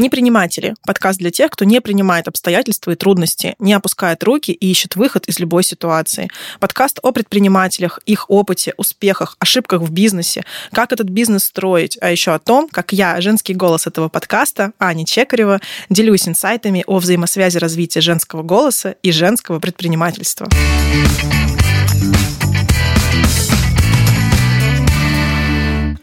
Неприниматели. Подкаст для тех, кто не принимает обстоятельства и трудности, не опускает руки и ищет выход из любой ситуации. Подкаст о предпринимателях, их опыте, успехах, ошибках в бизнесе, как этот бизнес строить, а еще о том, как я, женский голос этого подкаста, Аня Чекарева, делюсь инсайтами о взаимосвязи развития женского голоса и женского предпринимательства.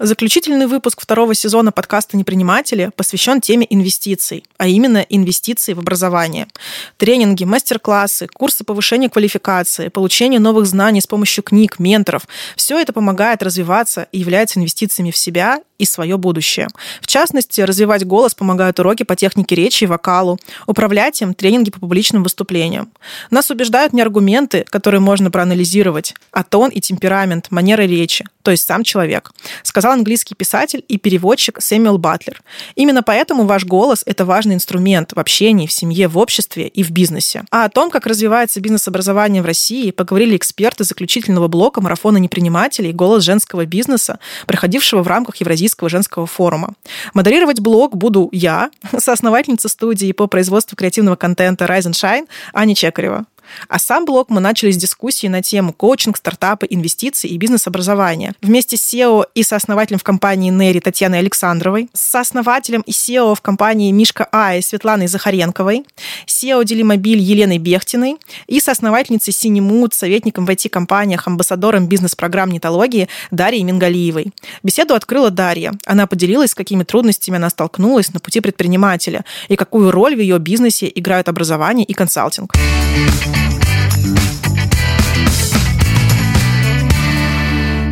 Заключительный выпуск второго сезона подкаста «Неприниматели» посвящен теме инвестиций, а именно инвестиций в образование. Тренинги, мастер-классы, курсы повышения квалификации, получение новых знаний с помощью книг, менторов – все это помогает развиваться и является инвестициями в себя и свое будущее. В частности, развивать голос помогают уроки по технике речи и вокалу, управлять им тренинги по публичным выступлениям. Нас убеждают не аргументы, которые можно проанализировать, а тон и темперамент, манера речи, то есть сам человек, сказал английский писатель и переводчик Сэмюэл Батлер. Именно поэтому ваш голос – это важный инструмент в общении, в семье, в обществе и в бизнесе. А о том, как развивается бизнес-образование в России, поговорили эксперты заключительного блока марафона непринимателей «Голос женского бизнеса», проходившего в рамках Евразийского женского форума. Модерировать блог буду я, соосновательница студии по производству креативного контента Rise and Shine Аня Чекарева. А сам блог мы начали с дискуссии на тему коучинг, стартапы, инвестиции и бизнес-образования. Вместе с SEO и сооснователем в компании Нери Татьяной Александровой, с сооснователем и SEO в компании Мишка Ай Светланой Захаренковой, SEO Делимобиль Еленой Бехтиной и соосновательницей Синемут, советником в IT-компаниях, амбассадором бизнес-программ нетологии Дарьей Мингалиевой. Беседу открыла Дарья. Она поделилась, с какими трудностями она столкнулась на пути предпринимателя и какую роль в ее бизнесе играют образование и консалтинг.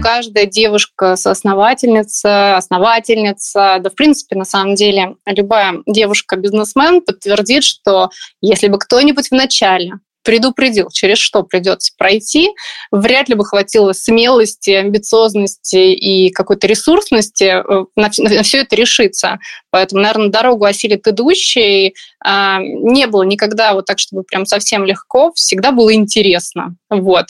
Каждая девушка соосновательница, основательница, да в принципе на самом деле любая девушка-бизнесмен подтвердит, что если бы кто-нибудь в начале предупредил, через что придется пройти, вряд ли бы хватило смелости, амбициозности и какой-то ресурсности э, на все это решиться. Поэтому, наверное, дорогу осилит идущий. А, не было никогда вот так, чтобы прям совсем легко, всегда было интересно. Вот.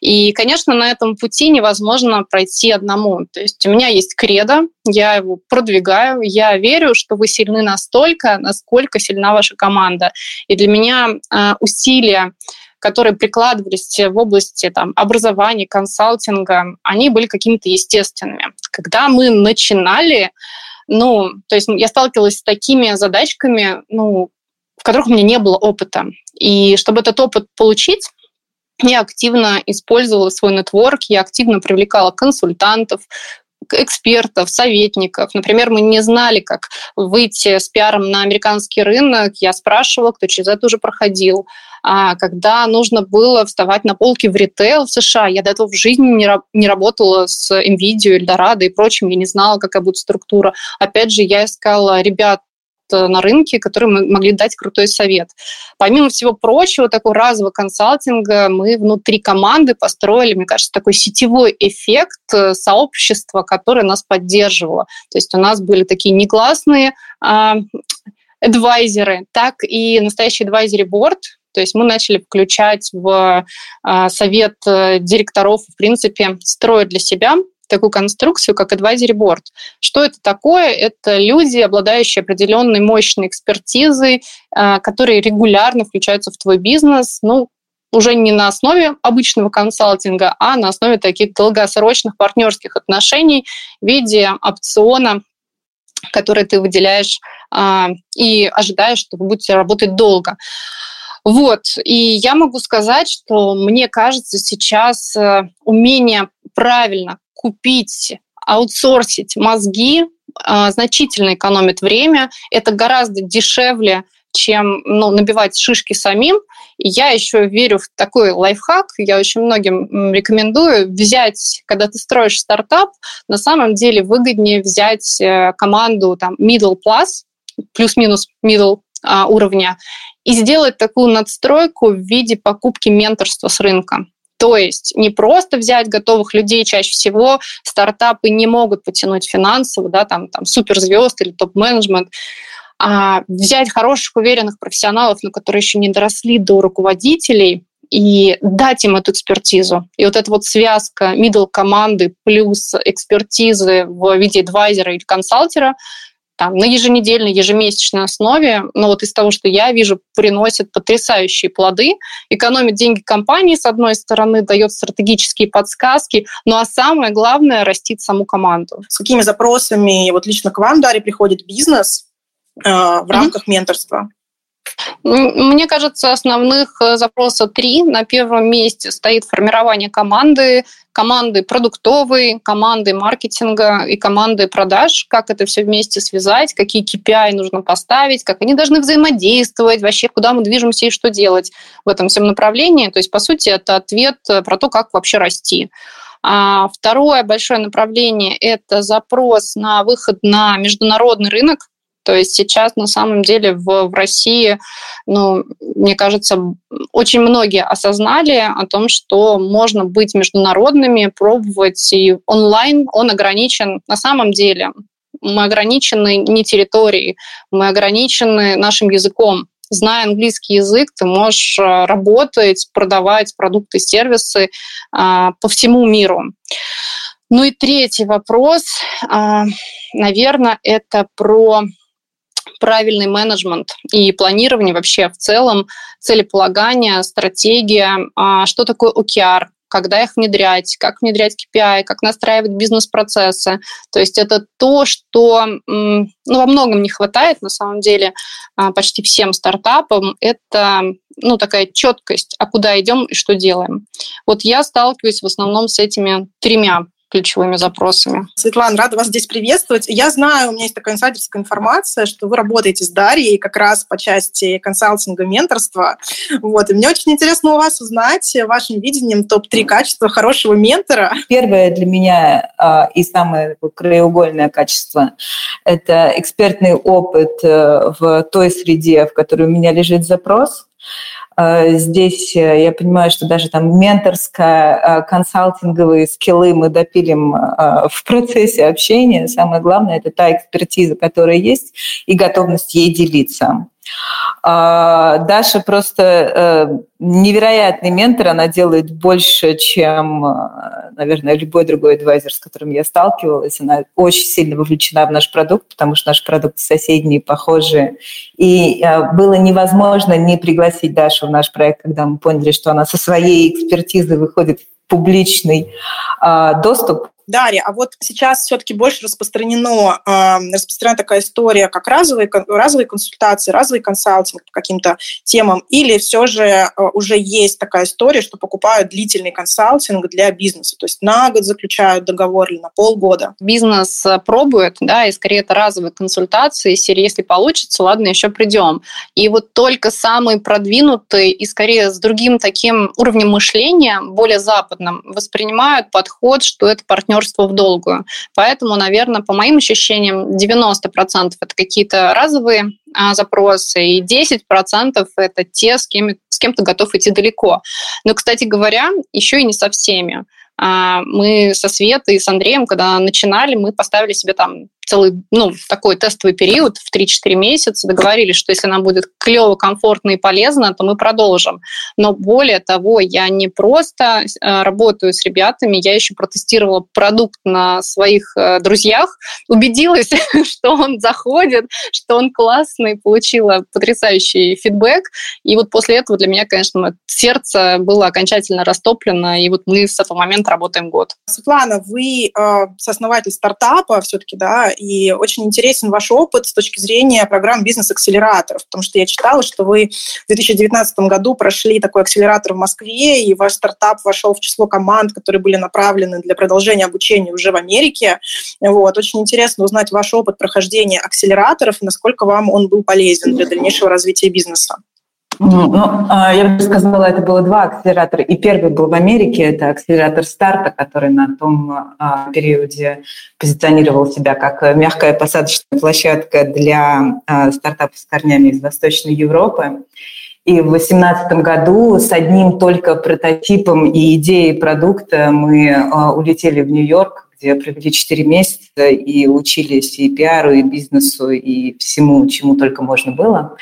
И, конечно, на этом пути невозможно пройти одному. То есть у меня есть кредо, я его продвигаю, я верю, что вы сильны настолько, насколько сильна ваша команда. И для меня э, усилия которые прикладывались в области там, образования, консалтинга, они были какими-то естественными. Когда мы начинали, ну, то есть я сталкивалась с такими задачками, ну, в которых у меня не было опыта. И чтобы этот опыт получить, я активно использовала свой нетворк, я активно привлекала консультантов, экспертов, советников. Например, мы не знали, как выйти с пиаром на американский рынок. Я спрашивала, кто через это уже проходил. А когда нужно было вставать на полки в ритейл в США, я до этого в жизни не, не работала с NVIDIA, Eldorado и прочим, я не знала, какая будет структура. Опять же, я искала ребят на рынке, которые мы могли дать крутой совет. Помимо всего прочего, такого разового консалтинга мы внутри команды построили, мне кажется, такой сетевой эффект э, сообщества, которое нас поддерживало. То есть у нас были такие негласные а, адвайзеры, так и настоящий адвайзери борт, то есть мы начали включать в а, совет э, директоров, в принципе, строить для себя такую конструкцию, как advisory board. Что это такое? Это люди, обладающие определенной мощной экспертизой, э, которые регулярно включаются в твой бизнес, ну, уже не на основе обычного консалтинга, а на основе таких долгосрочных партнерских отношений в виде опциона, который ты выделяешь а, и ожидаешь, что вы будете работать долго. Вот, и я могу сказать, что мне кажется, сейчас э, умение правильно купить, аутсорсить мозги а, значительно экономит время. Это гораздо дешевле, чем ну, набивать шишки самим. Я еще верю в такой лайфхак, я очень многим рекомендую взять, когда ты строишь стартап, на самом деле выгоднее взять э, команду там middle plus, плюс-минус middle а, уровня, и сделать такую надстройку в виде покупки менторства с рынка. То есть не просто взять готовых людей, чаще всего стартапы не могут потянуть финансово, да, там, там суперзвезд или топ-менеджмент, а взять хороших, уверенных профессионалов, но которые еще не доросли до руководителей, и дать им эту экспертизу. И вот эта вот связка middle команды плюс экспертизы в виде адвайзера или консалтера, там, на еженедельной, ежемесячной основе, но вот из того, что я вижу, приносит потрясающие плоды, экономит деньги компании, с одной стороны, дает стратегические подсказки, ну а самое главное, растит саму команду. С какими запросами вот лично к вам, Дарья, приходит бизнес э, в рамках mm-hmm. менторства? Мне кажется, основных э, запросов три. На первом месте стоит формирование команды, команды продуктовой, команды маркетинга и команды продаж, как это все вместе связать, какие KPI нужно поставить, как они должны взаимодействовать, вообще куда мы движемся и что делать в этом всем направлении. То есть, по сути, это ответ э, про то, как вообще расти. А второе большое направление – это запрос на выход на международный рынок, то есть сейчас на самом деле в, в России, ну, мне кажется, очень многие осознали о том, что можно быть международными, пробовать, и онлайн он ограничен на самом деле. Мы ограничены не территорией, мы ограничены нашим языком зная английский язык, ты можешь э, работать, продавать продукты, сервисы а, по всему миру. Ну и третий вопрос, а, наверное, это про правильный менеджмент и планирование вообще в целом, целеполагание, стратегия, а, что такое OKR, когда их внедрять, как внедрять KPI, как настраивать бизнес-процессы. То есть это то, что ну, во многом не хватает на самом деле а, почти всем стартапам. Это ну, такая четкость, а куда идем и что делаем. Вот я сталкиваюсь в основном с этими тремя ключевыми запросами. Светлана, рада вас здесь приветствовать. Я знаю, у меня есть такая инсайдерская информация, что вы работаете с Дарьей как раз по части консалтинга, менторства. Вот. И мне очень интересно у вас узнать вашим видением топ-3 качества хорошего ментора. Первое для меня а, и самое краеугольное качество – это экспертный опыт э, в той среде, в которой у меня лежит запрос. Э, здесь э, я понимаю, что даже там менторско-консалтинговые скиллы мы допилим в процессе общения. Самое главное – это та экспертиза, которая есть, и готовность ей делиться. А, Даша просто э, невероятный ментор, она делает больше, чем, э, наверное, любой другой адвайзер, с которым я сталкивалась. Она очень сильно вовлечена в наш продукт, потому что наш продукт соседние, похожие. И э, было невозможно не пригласить Дашу в наш проект, когда мы поняли, что она со своей экспертизой выходит в публичный а, доступ Дарья, а вот сейчас все-таки больше распространено, э, распространена такая история, как разовые, разовые консультации, разовый консалтинг по каким-то темам, или все же э, уже есть такая история, что покупают длительный консалтинг для бизнеса, то есть на год заключают договор или на полгода? Бизнес э, пробует, да, и скорее это разовые консультации, серии, если получится, ладно, еще придем. И вот только самые продвинутые и скорее с другим таким уровнем мышления, более западным, воспринимают подход, что это партнер партнерство в долгую. Поэтому, наверное, по моим ощущениям, 90% это какие-то разовые а, запросы, и 10% это те, с кем, с кем ты готов идти далеко. Но, кстати говоря, еще и не со всеми. А, мы со Светой и с Андреем, когда начинали, мы поставили себе там целый, ну, такой тестовый период в 3-4 месяца, договорились, что если нам будет клево, комфортно и полезно, то мы продолжим. Но более того, я не просто э, работаю с ребятами, я еще протестировала продукт на своих э, друзьях, убедилась, что он заходит, что он классный, получила потрясающий фидбэк. И вот после этого для меня, конечно, сердце было окончательно растоплено, и вот мы с этого момента работаем год. Светлана, вы э, сооснователь стартапа все-таки, да, и очень интересен ваш опыт с точки зрения программ бизнес-акселераторов, потому что я читала, что вы в 2019 году прошли такой акселератор в Москве, и ваш стартап вошел в число команд, которые были направлены для продолжения обучения уже в Америке. Вот. Очень интересно узнать ваш опыт прохождения акселераторов и насколько вам он был полезен для дальнейшего развития бизнеса. Ну, а, я бы сказала, это было два акселератора. И первый был в Америке, это акселератор старта, который на том а, периоде позиционировал себя как мягкая посадочная площадка для а, стартапов с корнями из Восточной Европы. И в 2018 году с одним только прототипом и идеей продукта мы улетели в Нью-Йорк, где провели 4 месяца и учились и пиару, и бизнесу, и всему, чему только можно было.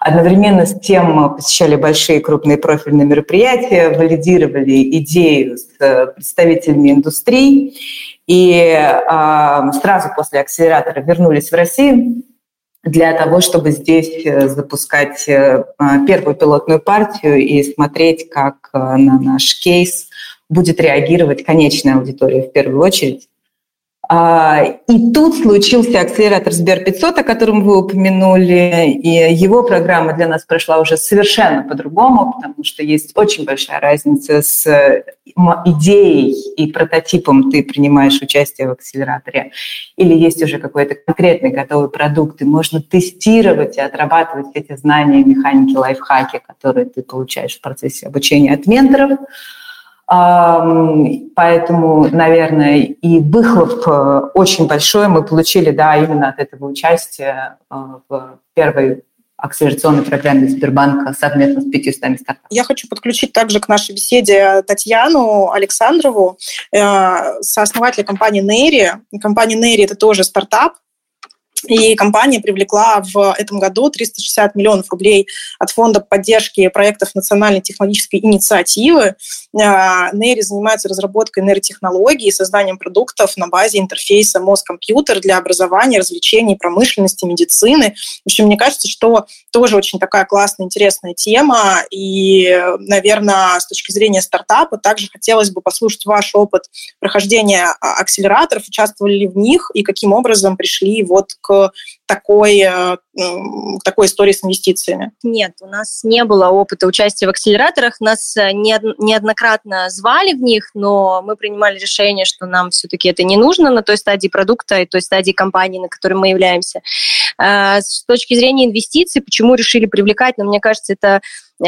Одновременно с тем посещали большие крупные профильные мероприятия, валидировали идею с представителями индустрии, и э, сразу после акселератора вернулись в Россию для того, чтобы здесь э, запускать э, а, первую пилотную партию и смотреть, как э, на наш кейс будет реагировать конечная аудитория в первую очередь. А, и тут случился акселератор Сбер 500, о котором вы упомянули, и его программа для нас прошла уже совершенно по-другому, потому что есть очень большая разница с идеей и прототипом ты принимаешь участие в акселераторе, или есть уже какой-то конкретный готовый продукт, и можно тестировать и отрабатывать эти знания, механики, лайфхаки, которые ты получаешь в процессе обучения от менторов – Поэтому, наверное, и выхлоп э, очень большой мы получили, да, именно от этого участия э, в первой акселерационной программе Сбербанка совместно с 500 стартапами. Я хочу подключить также к нашей беседе Татьяну Александрову, э, сооснователя компании Нейри. Компания Нейри – это тоже стартап, и компания привлекла в этом году 360 миллионов рублей от фонда поддержки проектов национальной технологической инициативы. Нейри а, занимается разработкой нейротехнологий и созданием продуктов на базе интерфейса мозг-компьютер для образования, развлечений, промышленности, медицины. В общем, мне кажется, что тоже очень такая классная, интересная тема. И, наверное, с точки зрения стартапа также хотелось бы послушать ваш опыт прохождения а, акселераторов, участвовали ли в них и каким образом пришли вот к такой, э, такой истории с инвестициями? Нет, у нас не было опыта участия в акселераторах. Нас э, неоднократно звали в них, но мы принимали решение, что нам все-таки это не нужно на той стадии продукта и той стадии компании, на которой мы являемся. Э, с точки зрения инвестиций, почему решили привлекать, но ну, мне кажется, это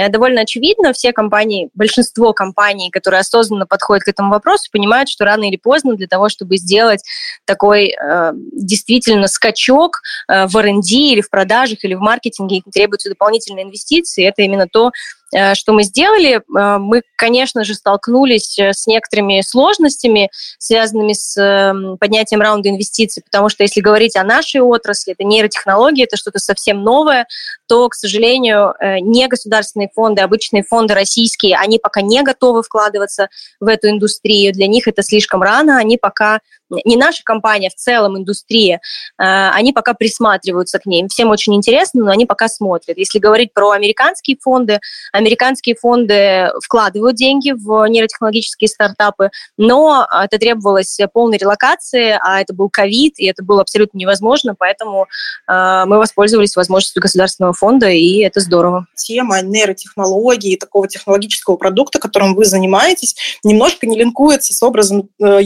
довольно очевидно. Все компании, большинство компаний, которые осознанно подходят к этому вопросу, понимают, что рано или поздно для того, чтобы сделать такой э, действительно скачок э, в R&D или в продажах или в маркетинге, требуются дополнительные инвестиции. Это именно то, Э, что мы сделали? Э, мы, конечно же, столкнулись э, с некоторыми сложностями, связанными с эм, поднятием раунда инвестиций, потому что если говорить о нашей отрасли, это нейротехнологии, это что-то совсем новое, то, к сожалению, не государственные фонды, обычные фонды российские, они пока не готовы вкладываться в эту индустрию. Для них это слишком рано, они пока не наша компания, в целом индустрия, они пока присматриваются к ней. Всем очень интересно, но они пока смотрят. Если говорить про американские фонды, Американские фонды вкладывают деньги в нейротехнологические стартапы, но это требовалось полной релокации, а это был ковид, и это было абсолютно невозможно, поэтому э, мы воспользовались возможностью государственного фонда, и это здорово. Тема нейротехнологии, такого технологического продукта, которым вы занимаетесь, немножко не линкуется с образом э,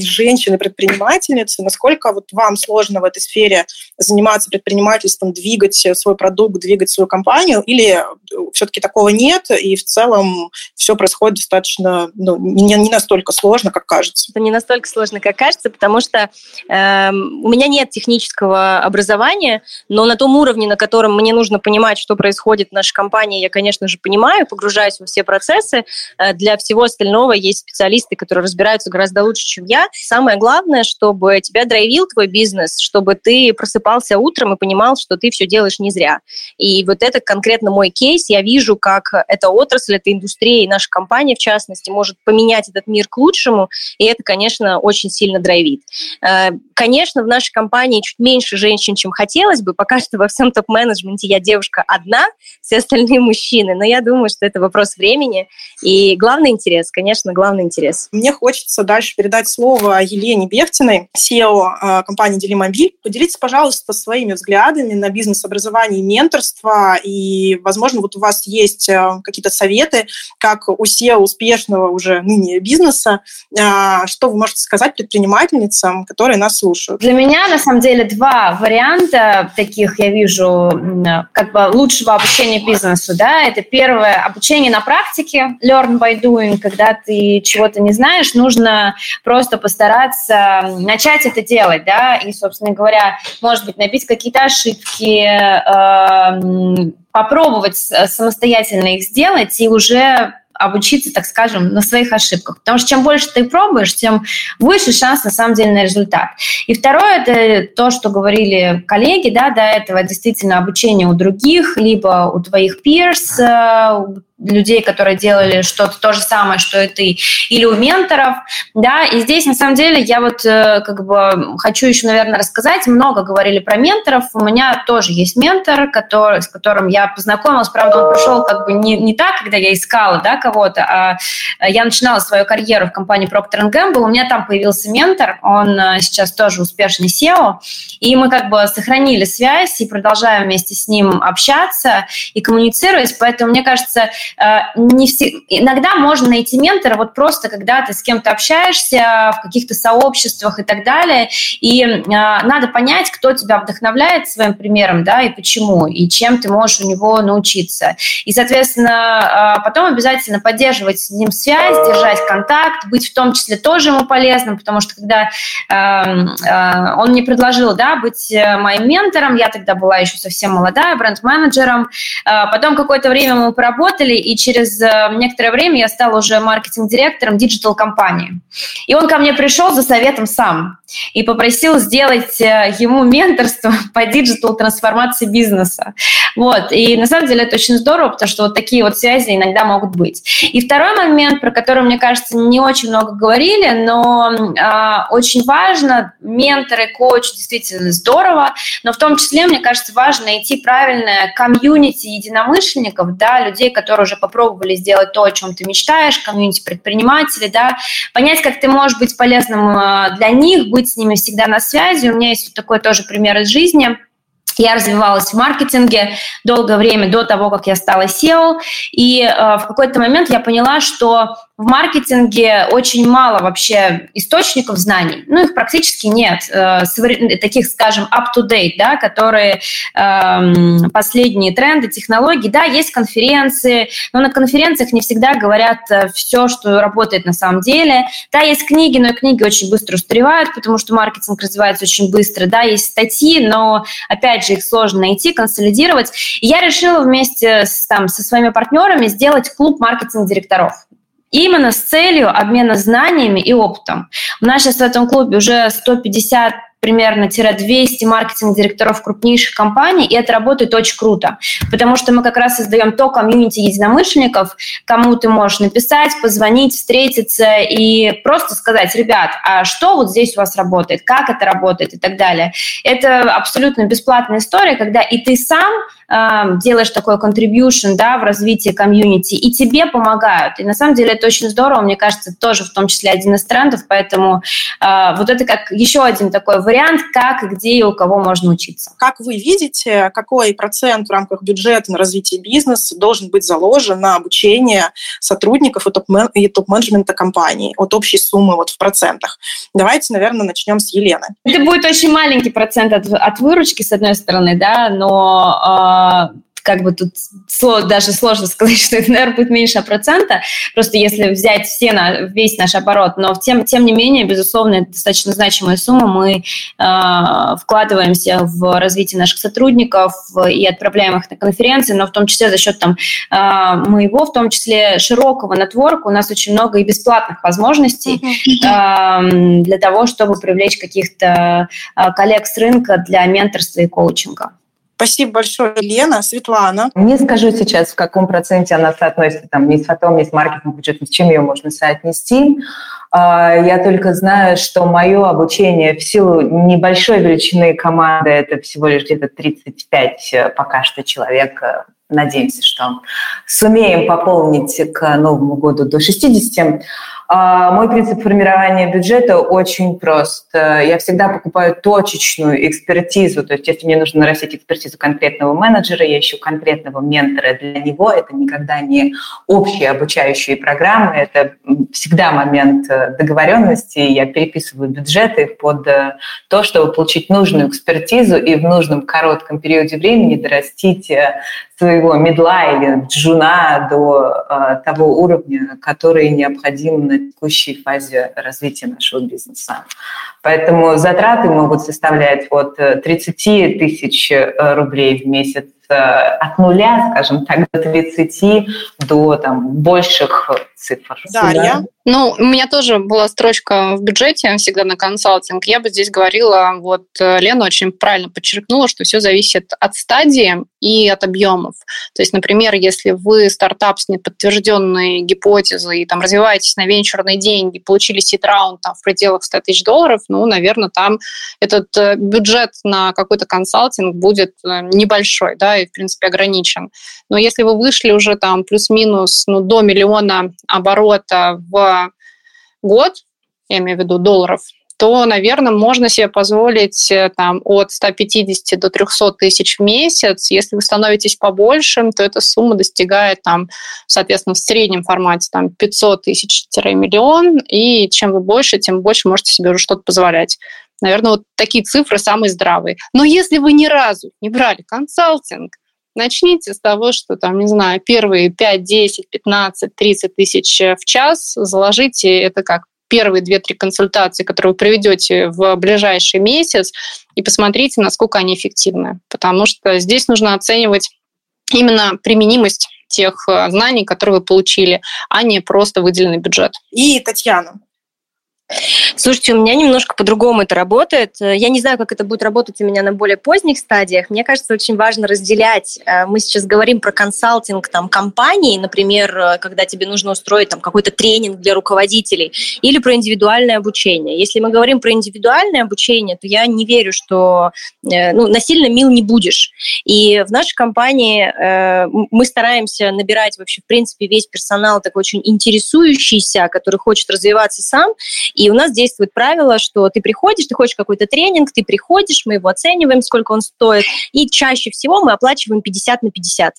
женщины-предпринимательницы. Насколько вот вам сложно в этой сфере заниматься предпринимательством, двигать свой продукт, двигать свою компанию, или все-таки такого нет, и в целом все происходит достаточно, ну, не, не настолько сложно, как кажется. Это не настолько сложно, как кажется, потому что э, у меня нет технического образования, но на том уровне, на котором мне нужно понимать, что происходит в нашей компании, я, конечно же, понимаю, погружаюсь во все процессы. Э, для всего остального есть специалисты, которые разбираются гораздо лучше, чем я. Самое главное, чтобы тебя драйвил твой бизнес, чтобы ты просыпался утром и понимал, что ты все делаешь не зря. И вот это конкретно мой кейс. Я вижу, как эта отрасль, эта индустрия и наша компания, в частности, может поменять этот мир к лучшему, и это, конечно, очень сильно драйвит. Э, конечно, в нашей компании чуть меньше женщин, чем хотелось бы. Пока что во всем топ-менеджменте я девушка одна, все остальные мужчины, но я думаю, что это вопрос времени. И главный интерес, конечно, главный интерес. Мне хочется дальше передать слово Елене Бехтиной, SEO э, компании «Делимобиль». Поделитесь, пожалуйста, своими взглядами на бизнес-образование и менторство, и, возможно, вот у вас есть э, какие-то советы, как у SEO успешного уже ныне бизнеса. А, что вы можете сказать предпринимательницам, которые нас слушают? Для меня, на самом деле, два варианта таких я вижу как бы лучшего обучения бизнесу. Да? Это первое – обучение на практике, learn by doing, когда ты чего-то не знаешь, нужно просто постараться начать это делать, да, и, собственно говоря, может быть, набить какие-то ошибки, э, попробовать самостоятельно их сделать и уже обучиться, так скажем, на своих ошибках. Потому что чем больше ты пробуешь, тем выше шанс на самом деле на результат. И второе, это то, что говорили коллеги да, до этого, действительно обучение у других, либо у твоих peers, э, людей, которые делали что-то то же самое, что и ты, или у менторов, да, и здесь, на самом деле, я вот э, как бы хочу еще, наверное, рассказать, много говорили про менторов, у меня тоже есть ментор, который, с которым я познакомилась, правда, он пришел как бы не, не так, когда я искала, да, кого-то, а я начинала свою карьеру в компании Procter Gamble, у меня там появился ментор, он э, сейчас тоже успешный SEO, и мы как бы сохранили связь и продолжаем вместе с ним общаться и коммуницировать, поэтому, мне кажется, Э, не все... иногда можно найти ментора вот просто, когда ты с кем-то общаешься в каких-то сообществах и так далее, и э, надо понять, кто тебя вдохновляет своим примером, да, и почему, и чем ты можешь у него научиться. И, соответственно, э, потом обязательно поддерживать с ним связь, держать контакт, быть в том числе тоже ему полезным, потому что когда эм, он мне предложил, да, быть моим ментором, я тогда была еще совсем молодая, бренд-менеджером, потом какое-то время мы поработали, и через э, некоторое время я стала уже маркетинг-директором digital-компании. И он ко мне пришел за советом сам и попросил сделать э, ему менторство по digital-трансформации бизнеса. Вот. И на самом деле это очень здорово, потому что вот такие вот связи иногда могут быть. И второй момент, про который, мне кажется, не очень много говорили, но э, очень важно, менторы, коуч действительно здорово, но в том числе, мне кажется, важно найти правильное комьюнити единомышленников, да, людей, которые уже попробовали сделать то, о чем ты мечтаешь, комьюнити предпринимателей, да, понять, как ты можешь быть полезным э, для них, быть с ними всегда на связи. У меня есть вот такой тоже пример из жизни – я развивалась в маркетинге долгое время до того, как я стала SEO, и э, в какой-то момент я поняла, что в маркетинге очень мало вообще источников знаний, ну их практически нет, э, таких, скажем, up-to-date, да, которые э, последние тренды, технологии, да, есть конференции, но на конференциях не всегда говорят э, все, что работает на самом деле, да, есть книги, но и книги очень быстро устаревают, потому что маркетинг развивается очень быстро, да, есть статьи, но, опять же, их сложно найти, консолидировать, и я решила вместе с, там, со своими партнерами сделать клуб маркетинг-директоров. Именно с целью обмена знаниями и опытом. У нас сейчас в этом клубе уже 150 примерно-200 маркетинг-директоров крупнейших компаний, и это работает очень круто, потому что мы как раз создаем то комьюнити единомышленников, кому ты можешь написать, позвонить, встретиться и просто сказать, ребят, а что вот здесь у вас работает, как это работает и так далее. Это абсолютно бесплатная история, когда и ты сам э, делаешь такой contribution да, в развитии комьюнити, и тебе помогают. И на самом деле это очень здорово, мне кажется, тоже в том числе один из трендов, поэтому э, вот это как еще один такой вариант, как, где и у кого можно учиться. Как вы видите, какой процент в рамках бюджета на развитие бизнеса должен быть заложен на обучение сотрудников и топ-менеджмента компании от общей суммы вот в процентах? Давайте, наверное, начнем с Елены. Это будет очень маленький процент от, от выручки, с одной стороны, да, но э, как бы тут даже сложно сказать, что это, наверное, будет меньше процента, просто если взять все на, весь наш оборот, но тем, тем не менее, безусловно, это достаточно значимая сумма, мы э, вкладываемся в развитие наших сотрудников и отправляем их на конференции, но в том числе за счет там, э, моего, в том числе широкого нетворка, у нас очень много и бесплатных возможностей э, для того, чтобы привлечь каких-то коллег с рынка для менторства и коучинга. Спасибо большое, Елена. Светлана. Не скажу сейчас, в каком проценте она соотносится там, ни с фотом, ни с маркетингом, бюджетом, с чем ее можно соотнести. А, я только знаю, что мое обучение в силу небольшой величины команды, это всего лишь где-то 35 э, пока что человек, э, надеемся, что сумеем пополнить к Новому году до 60. А, мой принцип формирования бюджета очень прост. Я всегда покупаю точечную экспертизу, то есть если мне нужно нарастить экспертизу конкретного менеджера, я ищу конкретного ментора для него. Это никогда не общие обучающие программы, это всегда момент э, договоренности. Я переписываю бюджеты под э, то, чтобы получить нужную экспертизу и в нужном коротком периоде времени дорастить э, своего медла или джуна до э, того уровня, который необходим на текущей фазе развития нашего бизнеса. Поэтому затраты могут составлять от 30 тысяч рублей в месяц от нуля, скажем так, до 30 до там, больших цифр. Дарья? Ну, у меня тоже была строчка в бюджете всегда на консалтинг. Я бы здесь говорила, вот э, Лена очень правильно подчеркнула, что все зависит от стадии и от объемов. То есть, например, если вы стартап с неподтвержденной гипотезой и там развиваетесь на венчурные деньги, получили сид-раунд там в пределах 100 тысяч долларов, ну, наверное, там этот э, бюджет на какой-то консалтинг будет э, небольшой, да, и, в принципе, ограничен. Но если вы вышли уже там плюс-минус ну, до миллиона оборота в год, я имею в виду долларов, то, наверное, можно себе позволить э, там, от 150 до 300 тысяч в месяц. Если вы становитесь побольше, то эта сумма достигает, там, соответственно, в среднем формате там, 500 тысяч-миллион. И чем вы больше, тем больше можете себе уже что-то позволять. Наверное, вот такие цифры самые здравые. Но если вы ни разу не брали консалтинг, начните с того, что там, не знаю, первые 5, 10, 15, 30 тысяч в час заложите это как первые 2-3 консультации, которые вы проведете в ближайший месяц, и посмотрите, насколько они эффективны. Потому что здесь нужно оценивать именно применимость тех э, знаний, которые вы получили, а не просто выделенный бюджет. И Татьяна, Слушайте, у меня немножко по-другому это работает. Я не знаю, как это будет работать у меня на более поздних стадиях. Мне кажется, очень важно разделять. Э, мы сейчас говорим про консалтинг там, компании, например, э, когда тебе нужно устроить там, какой-то тренинг для руководителей, или про индивидуальное обучение. Если мы говорим про индивидуальное обучение, то я не верю, что э, ну, насильно мил не будешь. И в нашей компании мы стараемся набирать вообще, в принципе, весь персонал такой очень интересующийся, который хочет развиваться сам, и у нас действует правило, что ты приходишь, ты хочешь какой-то тренинг, ты приходишь, мы его оцениваем, сколько он стоит, и чаще всего мы оплачиваем 50 на 50.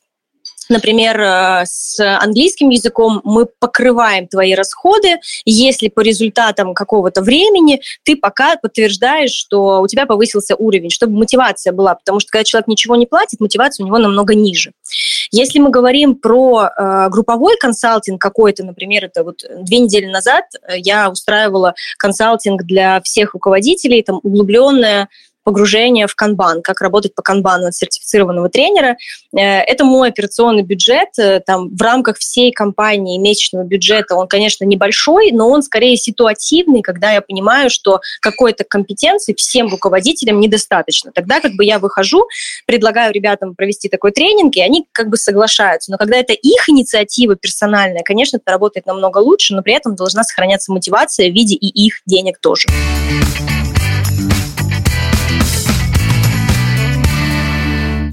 Например, э, с английским языком мы покрываем твои расходы, если по результатам какого-то времени ты пока подтверждаешь, что у тебя повысился уровень, чтобы мотивация была, потому что когда человек ничего не платит, мотивация у него намного ниже. Если мы говорим про э, групповой консалтинг какой-то, например, это вот две недели назад э, я устраивала консалтинг для всех руководителей, там углубленная погружение в канбан, как работать по канбану от сертифицированного тренера. Э, это мой операционный бюджет. Э, там, в рамках всей компании месячного бюджета он, конечно, небольшой, но он скорее ситуативный, когда я понимаю, что какой-то компетенции всем руководителям недостаточно. Тогда как бы я выхожу, предлагаю ребятам провести такой тренинг, и они как бы соглашаются. Но когда это их инициатива персональная, конечно, это работает намного лучше, но при этом должна сохраняться мотивация в виде и их денег тоже.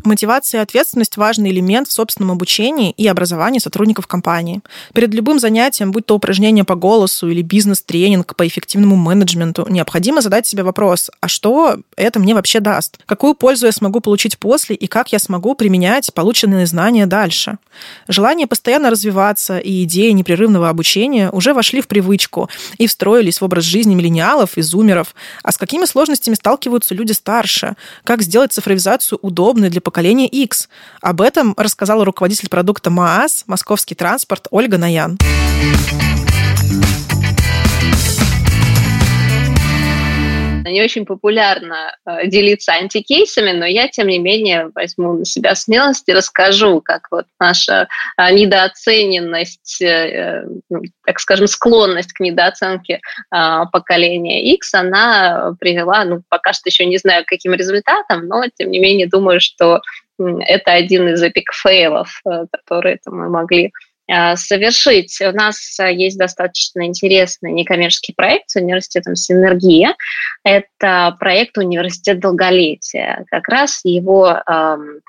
Мотивация и ответственность – важный элемент в собственном обучении и образовании сотрудников компании. Перед любым занятием, будь то упражнение по голосу или бизнес-тренинг по эффективному менеджменту, необходимо задать себе вопрос, а что это мне вообще даст? Какую пользу я смогу получить после и как я смогу применять полученные знания дальше? Желание постоянно развиваться и идеи непрерывного обучения уже вошли в привычку и встроились в образ жизни миллениалов и зумеров. А с какими сложностями сталкиваются люди старше? Как сделать цифровизацию удобной для поколения поколения X. Об этом рассказала руководитель продукта МААС «Московский транспорт» Ольга Наян. Не очень популярно э, делиться антикейсами, но я, тем не менее, возьму на себя смелость и расскажу, как вот наша э, недооцененность, э, ну, так скажем, склонность к недооценке поколения X, она привела, ну, пока что еще не знаю, каким результатам, но, тем не менее, думаю, что это один из epic fail ов, которые мы могли совершить. У нас э, есть достаточно интересный некоммерческий проект с университетом «Синергия». Это проект «Университет долголетия». Как раз его эм,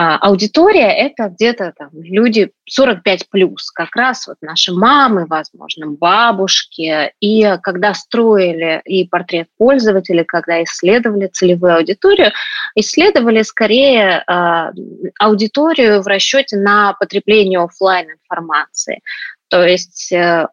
аудитория – это где-то там люди 45 плюс, как раз вот наши мамы, возможно, бабушки. И когда строили и портрет пользователя, когда исследовали целевую аудиторию, исследовали скорее э, аудиторию в расчете на потребление офлайн информации. То есть э,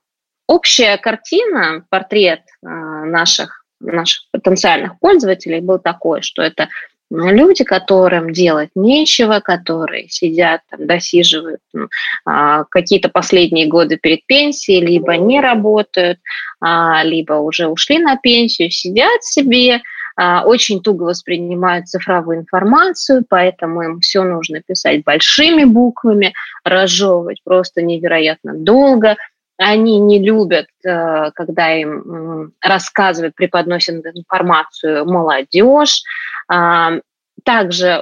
общая картина, портрет э, наших наших потенциальных пользователей был такой, что это люди, которым делать нечего, которые сидят, там, досиживают ну, а, какие-то последние годы перед пенсией, либо не работают, а, либо уже ушли на пенсию, сидят себе, очень туго воспринимают цифровую информацию, поэтому им все нужно писать большими буквами, разжевывать просто невероятно долго. Они не любят, э, когда им рассказывают, преподносят информацию молодежь. Также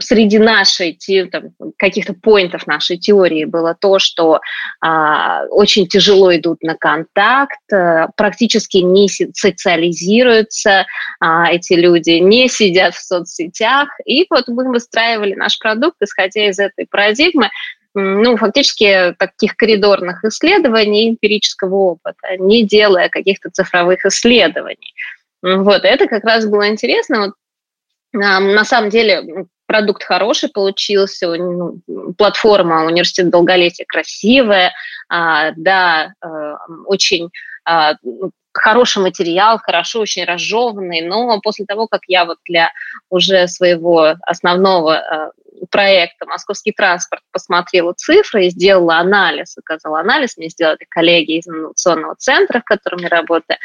среди нашей там, каких-то поинтов нашей теории было то, что а, очень тяжело идут на контакт, а, практически не социализируются а, эти люди, не сидят в соцсетях. И вот мы выстраивали наш продукт, исходя из этой парадигмы, ну, фактически таких коридорных исследований, эмпирического опыта, не делая каких-то цифровых исследований. Вот, это как раз было интересно. Вот, на самом деле, продукт хороший получился, ну, платформа университет долголетия красивая, а, да, а, очень а, ну, хороший материал, хорошо очень разжеванный, но после того, как я вот для уже своего основного э, проекта «Московский транспорт» посмотрела цифры и сделала анализ, указала анализ, мне сделали коллеги из инновационного центра, в котором я работаю.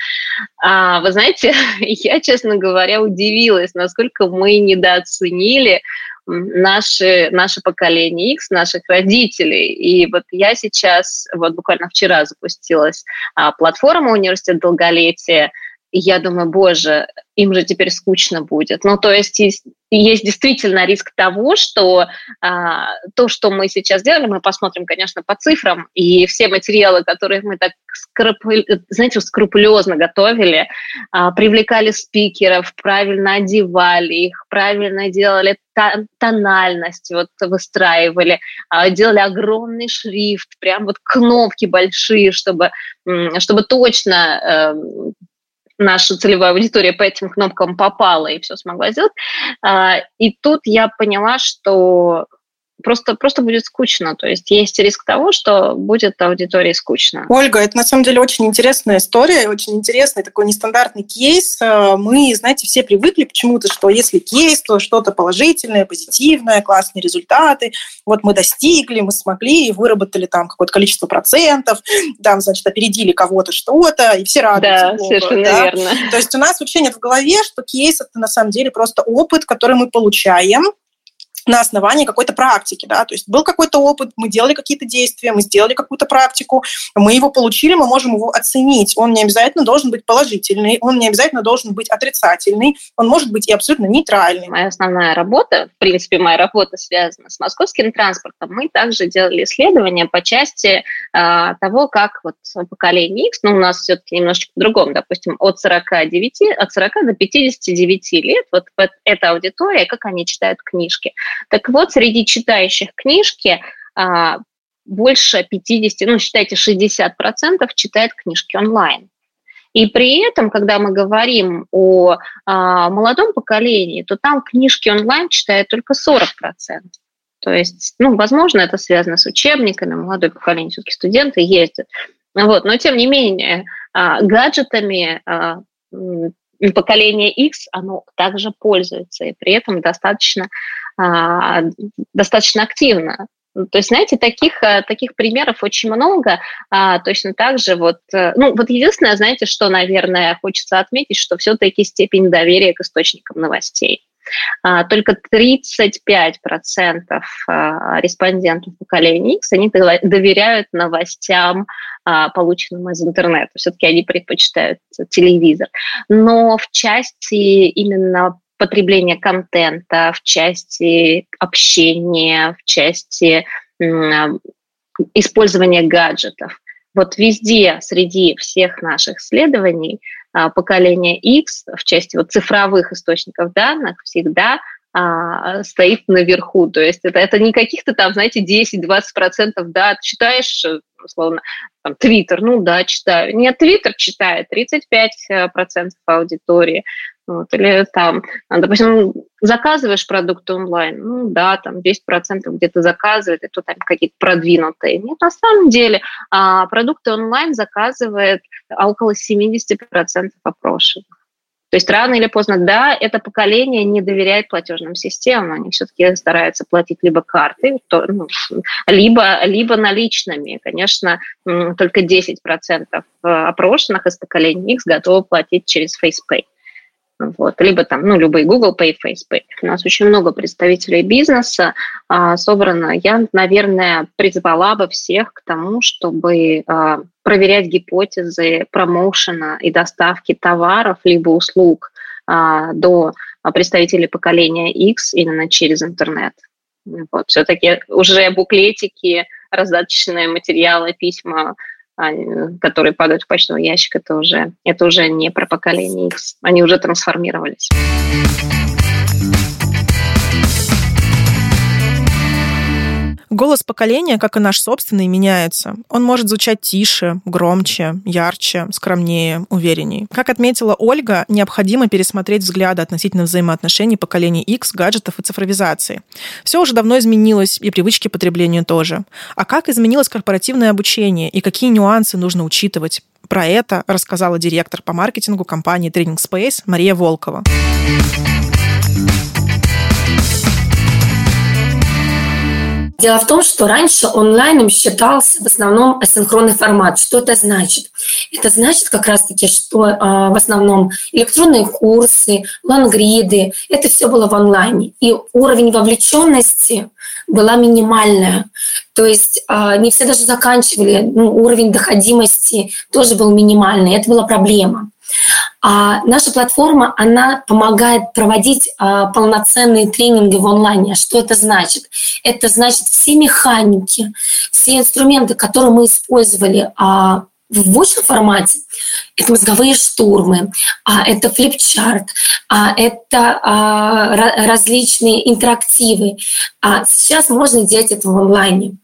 А, вы знаете, я, честно говоря, удивилась, насколько мы недооценили наши, наше поколение X, наших родителей. И вот я сейчас, вот буквально вчера запустилась а, платформа «Университет долголетия», я думаю, боже, им же теперь скучно будет. Ну, то есть есть, действительно риск того, что а, то, что мы сейчас делали, мы посмотрим, конечно, по цифрам, и все материалы, которые мы так, скрупуль, знаете, скрупулезно готовили, а, привлекали спикеров, правильно одевали их, правильно делали тональность, вот выстраивали, а, делали огромный шрифт, прям вот кнопки большие, чтобы, чтобы точно эм, наша целевая аудитория по этим кнопкам попала и все смогла сделать. А, и тут я поняла, что просто, просто будет скучно. То есть есть риск того, что будет аудитории скучно. Ольга, это на самом деле очень интересная история, очень интересный такой нестандартный кейс. Э, мы, знаете, все привыкли почему-то, что если кейс, то что-то положительное, позитивное, классные результаты. Вот мы достигли, мы смогли и выработали там какое-то количество процентов, там, значит, опередили кого-то что-то, и все радуются. Да, Богу, совершенно да? верно. То есть у нас вообще нет в голове, что кейс – это на самом деле просто опыт, который мы получаем, на основании какой-то практики, да, то есть был какой-то опыт, мы делали какие-то действия, мы сделали какую-то практику, мы его получили, мы можем его оценить. Он не обязательно должен быть положительный, он не обязательно должен быть отрицательный, он может быть и абсолютно нейтральный. Моя основная работа, в принципе, моя работа связана с московским транспортом. Мы также делали исследования по части э, того, как вот поколение X, ну, у нас все-таки немножечко по-другому, допустим, от 49, от 40 до 59 лет, вот эта аудитория, как они читают книжки. Так вот, среди читающих книжки а, больше 50, ну, считайте, 60% читает книжки онлайн. И при этом, когда мы говорим о а, молодом поколении, то там книжки онлайн читают только 40%. То есть, ну, возможно, это связано с учебниками, молодое поколение, все-таки студенты ездят. Вот, но тем не менее, а, гаджетами а, поколение X, оно также пользуется, и при этом достаточно достаточно активно. То есть, знаете, таких, э, таких примеров очень много. А, точно так же вот, э, ну, вот единственное, знаете, что, наверное, хочется отметить, что все-таки степень доверия к источникам новостей. А, только 35% а, респондентов поколения X, они доверяют новостям, а, полученным из интернета. Все-таки они предпочитают телевизор. Но в части именно потребления контента, в части общения, в части использования гаджетов. Вот везде, среди всех наших исследований, а, поколение X в части вот цифровых источников данных всегда а, стоит наверху. То есть это, это не каких-то там, знаете, 10-20%, да, читаешь, условно, там, Твиттер, ну да, читаю. Нет, Твиттер читает 35% аудитории. Вот, или там, допустим, заказываешь продукты онлайн, ну да, там 10% где-то заказывает, и то там какие-то продвинутые. Нет, на самом деле а, продукты онлайн заказывает около 70% опрошенных. То есть рано или поздно, да, это поколение не доверяет платежным системам, они все-таки стараются платить либо картой, то, ну, либо, либо наличными. Конечно, только 10% опрошенных из поколения X готовы платить через FacePay. Вот, либо там, ну, любые Google Pay, Facebook. У нас очень много представителей бизнеса а, собрано. Я, наверное, призвала бы всех к тому, чтобы а, проверять гипотезы промоушена и доставки товаров либо услуг а, до представителей поколения X именно через интернет. Вот, все-таки уже буклетики, раздаточные материалы, письма которые падают в почтовый ящик, это уже, это уже не про поколение X. Они уже трансформировались. Голос поколения, как и наш собственный, меняется. Он может звучать тише, громче, ярче, скромнее, уверенней. Как отметила Ольга, необходимо пересмотреть взгляды относительно взаимоотношений поколений X, гаджетов и цифровизации. Все уже давно изменилось, и привычки потребления тоже. А как изменилось корпоративное обучение и какие нюансы нужно учитывать? Про это рассказала директор по маркетингу компании Training Space Мария Волкова. Дело в том, что раньше онлайном считался в основном асинхронный формат. Что это значит? Это значит как раз-таки, что э, в основном электронные курсы, лангриды, это все было в онлайне. И уровень вовлеченности была минимальная. То есть э, не все даже заканчивали, ну, уровень доходимости тоже был минимальный. Это была проблема. А наша платформа, она помогает проводить а, полноценные тренинги в онлайне. Что это значит? Это значит все механики, все инструменты, которые мы использовали а, в очном формате. Это мозговые штурмы, а, это флипчарт, а, это а, различные интерактивы. А сейчас можно делать это в онлайне.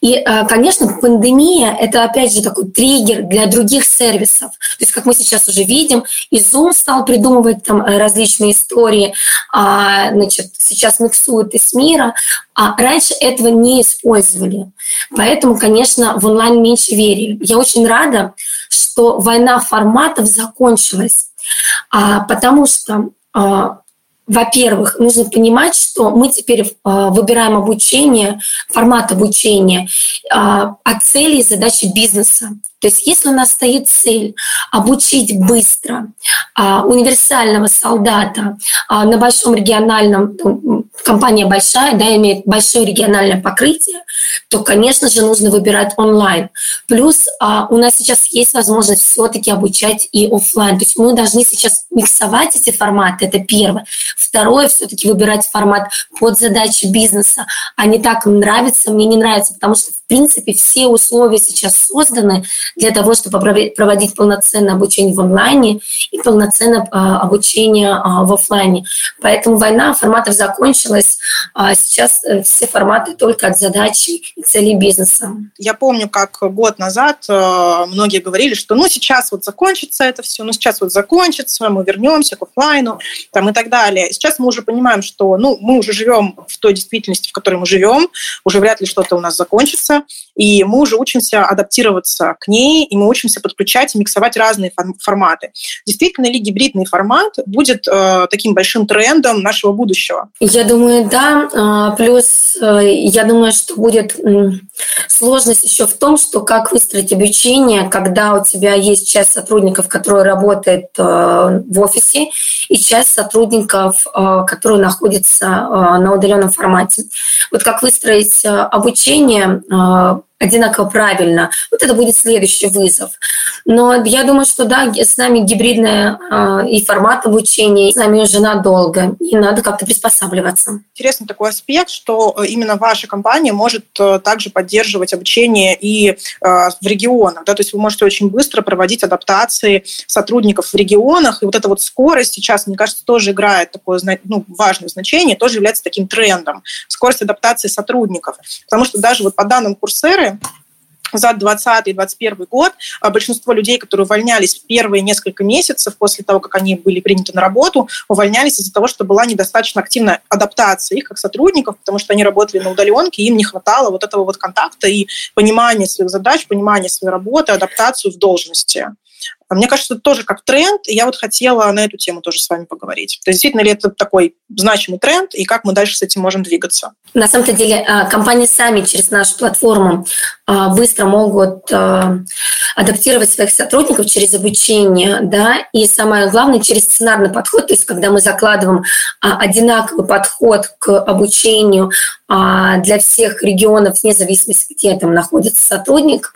И, э, конечно, пандемия – это, опять же, такой триггер для других сервисов. То есть, как мы сейчас уже видим, и Zoom стал придумывать там э, различные истории, а, значит, сейчас миксуют из мира, а раньше этого не использовали. Поэтому, конечно, в онлайн меньше верили. Я очень рада, что война форматов закончилась, а, потому что а, во-первых, нужно понимать, что мы теперь э, выбираем обучение, формат обучения э, от цели и задачи бизнеса. То есть если у нас стоит цель обучить быстро а, универсального солдата а, на большом региональном, ну, компания большая, да, имеет большое региональное покрытие, то, конечно же, нужно выбирать онлайн. Плюс а, у нас сейчас есть возможность все-таки обучать и офлайн. То есть мы должны сейчас миксовать эти форматы, это первое. Второе, все-таки выбирать формат под задачи бизнеса, а не так нравится, мне не нравится, потому что, в принципе, все условия сейчас созданы для того, чтобы проводить полноценное обучение в онлайне и полноценное а, обучение а, в офлайне. Поэтому война форматов закончилась. А сейчас э, все форматы только от задачи и целей бизнеса. Я помню, как год назад э, многие говорили, что ну сейчас вот закончится это все, ну сейчас вот закончится, мы вернемся к офлайну там, и так далее. Сейчас мы уже понимаем, что ну, мы уже живем в той действительности, в которой мы живем, уже вряд ли что-то у нас закончится, и мы уже учимся адаптироваться к ней, и мы учимся подключать и миксовать разные форматы. Действительно ли гибридный формат будет э, таким большим трендом нашего будущего? Я думаю, да. А, плюс э, я думаю, что будет сложность еще в том, что как выстроить обучение, когда у тебя есть часть сотрудников, которые работают э, в офисе, и часть сотрудников, э, которые находятся на удаленном формате. Вот как выстроить обучение одинаково правильно. Вот это будет следующий вызов. Но я думаю, что да, с нами гибридная и формат обучения, с нами уже надолго, и надо как-то приспосабливаться. Интересный такой аспект, что э, именно ваша компания может э, также поддерживать обучение и э, в регионах. Да? То есть вы можете очень быстро проводить адаптации сотрудников в регионах, и вот эта вот скорость сейчас, мне кажется, тоже играет такое ну, важное значение, тоже является таким трендом. Скорость адаптации сотрудников. Потому что даже вот по данным Sure. За 2020 и 2021 год а большинство людей, которые увольнялись в первые несколько месяцев после того, как они были приняты на работу, увольнялись из-за того, что была недостаточно активная адаптация их как сотрудников, потому что они работали на удаленке, им не хватало вот этого вот контакта и понимания своих задач, понимания своей работы, адаптацию в должности. Мне кажется, это тоже как тренд, и я вот хотела на эту тему тоже с вами поговорить. То есть действительно ли это такой значимый тренд, и как мы дальше с этим можем двигаться? На самом-то деле а, компании сами через нашу платформу а, быстро могут а, адаптировать своих сотрудников через обучение, да, и самое главное, через сценарный подход, то есть когда мы закладываем а, одинаковый подход к обучению а, для всех регионов, вне зависимости, где там находится сотрудник,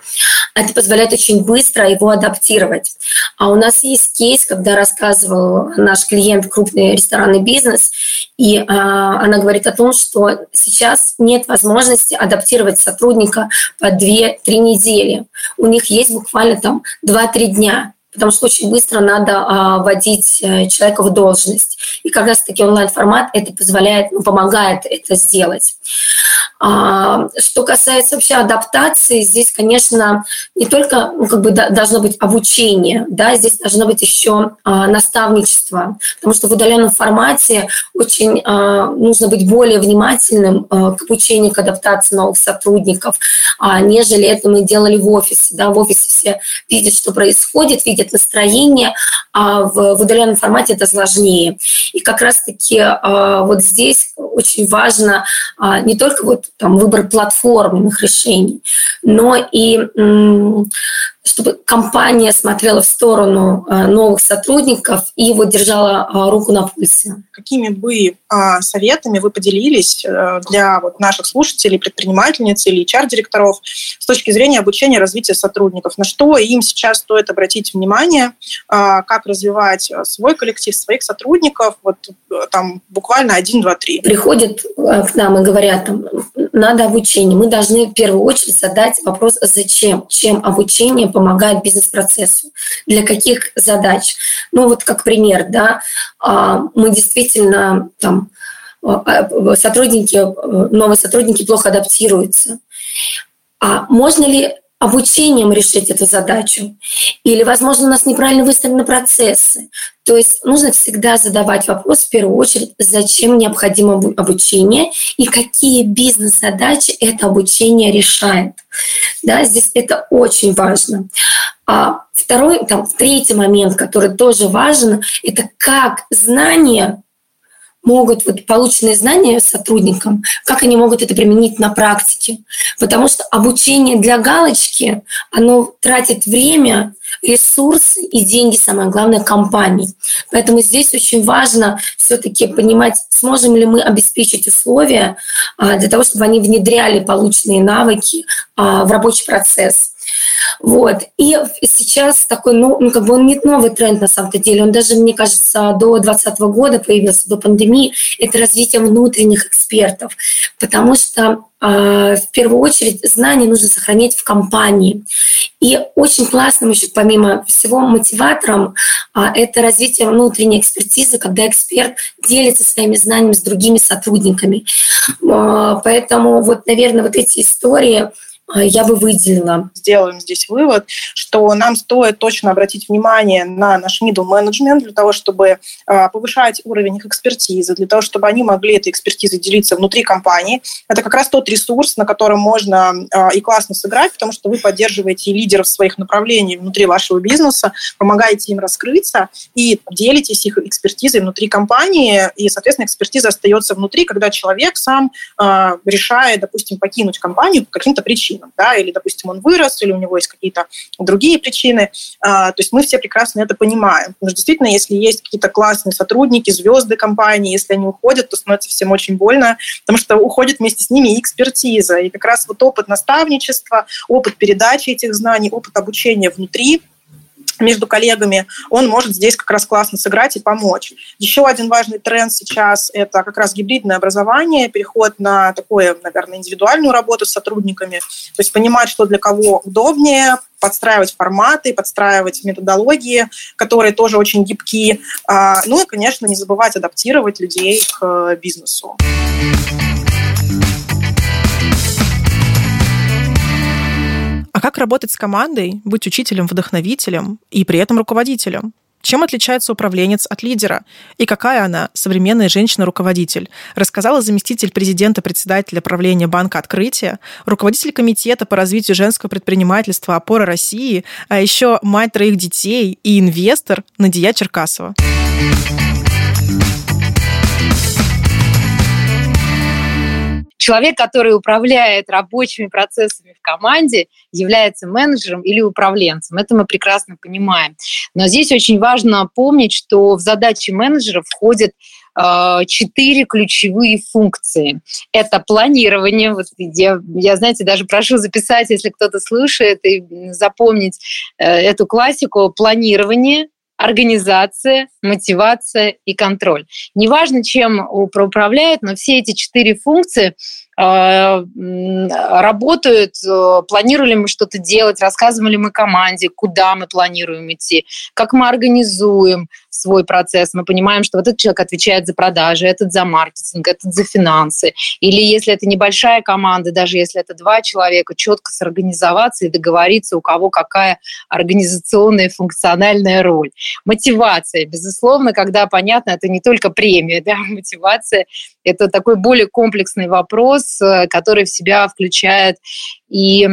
это позволяет очень быстро его адаптировать. А у нас есть кейс, когда рассказывал наш клиент крупный ресторанный бизнес, и а, она говорит о том, что сейчас нет возможности адаптировать сотрудника по 2-3 недели. У них есть буквально там 2-3 дня потому что очень быстро надо а, вводить э, человека в должность. И как раз-таки онлайн-формат это позволяет, ну, помогает это сделать. А, что касается вообще адаптации, здесь, конечно, не только ну, как бы должно быть обучение, да, здесь должно быть еще а, наставничество, потому что в удаленном формате очень а, нужно быть более внимательным к обучению, к адаптации новых сотрудников, нежели это мы делали в офисе. Да, в офисе все видят, что происходит, видят настроение, а в, в удаленном формате это сложнее. И как раз-таки вот здесь очень важно не только вот там выбор платформенных решений, но и чтобы компания смотрела в сторону а, новых сотрудников и вот держала а, руку на пульсе. Какими бы а, советами вы поделились э, для вот наших слушателей, предпринимательниц или HR-директоров с точки зрения обучения и развития сотрудников? На что им сейчас стоит обратить внимание, как развивать э, свой коллектив, своих сотрудников? Вот э, там буквально один, два, три. Приходят к нам и говорят, там, надо обучение. Мы должны в первую очередь задать вопрос, зачем? Чем обучение помогает бизнес-процессу, для каких задач. Ну вот как пример, да, а, мы действительно там а, а, сотрудники, новые сотрудники плохо адаптируются. А можно ли обучением решить эту задачу. Или, возможно, у нас неправильно выстроены процессы. То есть нужно всегда задавать вопрос в первую очередь, зачем необходимо обучение и какие бизнес-задачи это обучение решает. Да, здесь это очень важно. А второй, там, третий момент, который тоже важен, это как знания могут вот полученные знания сотрудникам, как они могут это применить на практике. Потому что обучение для галочки, оно тратит время, ресурсы и деньги, самое главное, компании. Поэтому здесь очень важно все-таки понимать, сможем ли мы обеспечить условия а, для того, чтобы они внедряли полученные навыки а, в рабочий процесс. Вот. И сейчас такой, ну, ну, как бы он не новый тренд на самом-то деле, он даже, мне кажется, до 2020 года появился, до пандемии, это развитие внутренних экспертов, потому что э, в первую очередь знания нужно сохранять в компании. И очень классным еще, помимо всего, мотиватором э, это развитие внутренней экспертизы, когда эксперт делится своими знаниями с другими сотрудниками. Э, поэтому вот, наверное, вот эти истории – а, я бы выделила. Сделаем здесь вывод, что нам стоит точно обратить внимание на наш middle management для того, чтобы а, повышать уровень их экспертизы, для того, чтобы они могли этой экспертизой делиться внутри компании. Это как раз тот ресурс, на котором можно а, и классно сыграть, потому что вы поддерживаете лидеров своих направлений внутри вашего бизнеса, помогаете им раскрыться и делитесь их экспертизой внутри компании, и, соответственно, экспертиза остается внутри, когда человек сам решает, допустим, покинуть компанию по каким-то причинам причинам, да, или, допустим, он вырос, или у него есть какие-то другие причины. А, то есть мы все прекрасно это понимаем. Потому что действительно, если есть какие-то классные сотрудники, звезды компании, если они уходят, то становится всем очень больно, потому что уходит вместе с ними и экспертиза. И как раз вот опыт наставничества, опыт передачи этих знаний, опыт обучения внутри между коллегами, он может здесь как раз классно сыграть и помочь. Еще один важный тренд сейчас – это как раз гибридное образование, переход на такое, наверное, индивидуальную работу с сотрудниками, то есть понимать, что для кого удобнее, подстраивать форматы, подстраивать методологии, которые тоже очень гибкие. А, ну и, конечно, не забывать адаптировать людей к бизнесу. А как работать с командой, быть учителем-вдохновителем и при этом руководителем? Чем отличается управленец от лидера? И какая она, современная женщина-руководитель? Рассказала заместитель президента председателя правления Банка Открытия, руководитель комитета по развитию женского предпринимательства «Опора России», а еще мать троих детей и инвестор Надия Черкасова. Человек, который управляет рабочими процессами в команде, является менеджером или управленцем. Это мы прекрасно понимаем. Но здесь очень важно помнить, что в задачи менеджера входит э, четыре ключевые функции. Это планирование. Вот я, я, знаете, даже прошу записать, если кто-то слушает, и запомнить э, эту классику. Планирование, организация, мотивация и контроль. Неважно, чем управляет, но все эти четыре функции работают, э, планировали мы что-то делать, рассказывали мы команде, куда мы планируем идти, как мы организуем, свой процесс, мы понимаем, что вот этот человек отвечает за продажи, этот за маркетинг, этот за финансы. Или если это небольшая команда, даже если это два человека, четко сорганизоваться и договориться, у кого какая организационная функциональная роль. Мотивация, безусловно, когда понятно, это не только премия, да, мотивация – это такой более комплексный вопрос, э, который в себя включает и э,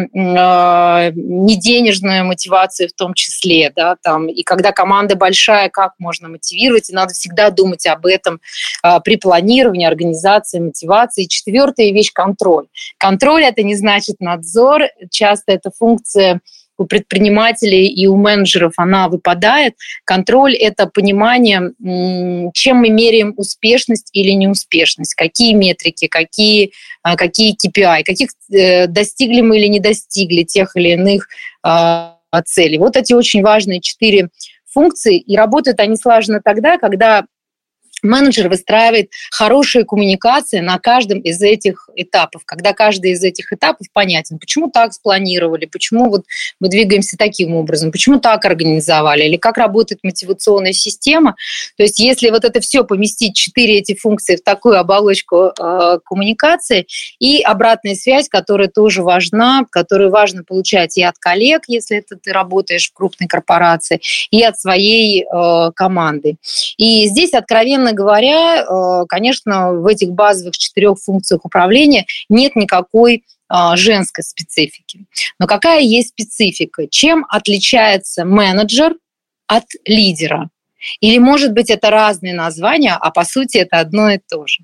неденежную мотивацию в том числе, да, там, и когда команда большая, как можно мотивировать, и надо всегда думать об этом э, при планировании, организации, мотивации. Четвертая вещь – контроль. Контроль – это не значит надзор, часто это функция у предпринимателей и у менеджеров она выпадает. Контроль – это понимание, чем мы меряем успешность или неуспешность, какие метрики, какие, а, какие KPI, каких э, достигли мы или не достигли тех или иных а, целей. Вот эти очень важные четыре функции, и работают они слаженно тогда, когда менеджер выстраивает хорошие коммуникации на каждом из этих этапов, когда каждый из этих этапов понятен, почему так спланировали, почему вот мы двигаемся таким образом, почему так организовали, или как работает мотивационная система. То есть если вот это все поместить, четыре эти функции в такую оболочку э, коммуникации и обратная связь, которая тоже важна, которую важно получать и от коллег, если это ты работаешь в крупной корпорации, и от своей э, команды. И здесь откровенно говоря, э, конечно, в этих базовых четырех функциях управления нет никакой а, женской специфики. Но какая есть специфика? Чем отличается менеджер от лидера? Или, может быть, это разные названия, а по сути это одно и то же.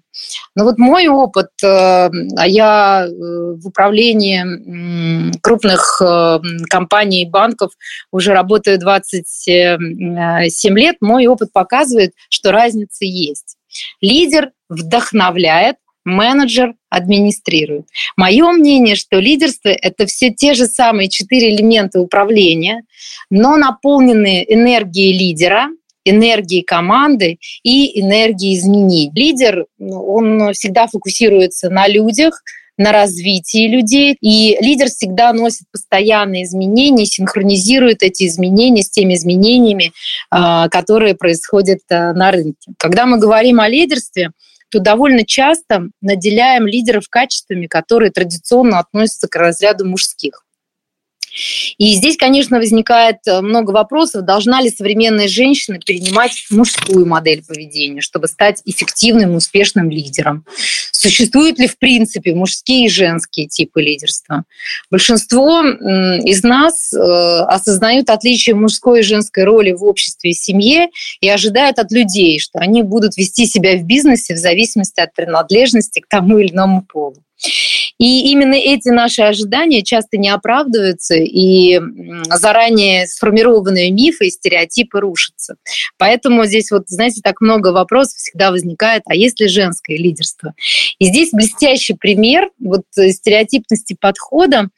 Но вот мой опыт, э, а я э, в управлении крупных э, компаний и банков уже работаю 27 лет, мой опыт показывает, что разница есть. Лидер вдохновляет, менеджер администрирует. Мое мнение, что лидерство – это все те же самые четыре элемента управления, но наполненные энергией лидера – энергии команды и энергии изменений. Лидер, ну, он всегда фокусируется на людях, на развитии людей. И лидер всегда носит постоянные изменения, синхронизирует эти изменения с теми изменениями, а, которые происходят а, на рынке. Когда мы говорим о лидерстве, то довольно часто наделяем лидеров качествами, которые традиционно относятся к разряду мужских. И здесь, конечно, возникает э, много вопросов, должна ли современная женщина перенимать мужскую модель поведения, чтобы стать эффективным, успешным лидером. Существуют ли в принципе мужские и женские типы лидерства? Большинство из нас э, осознают отличие мужской и женской роли в обществе и семье и ожидают от людей, что они будут вести себя в бизнесе в зависимости от принадлежности к тому или иному полу. И именно эти наши ожидания часто не оправдываются, и заранее сформированные мифы и стереотипы рушатся. Поэтому здесь вот, знаете, так много вопросов всегда возникает, а есть ли женское лидерство? И здесь блестящий пример вот стереотипности подхода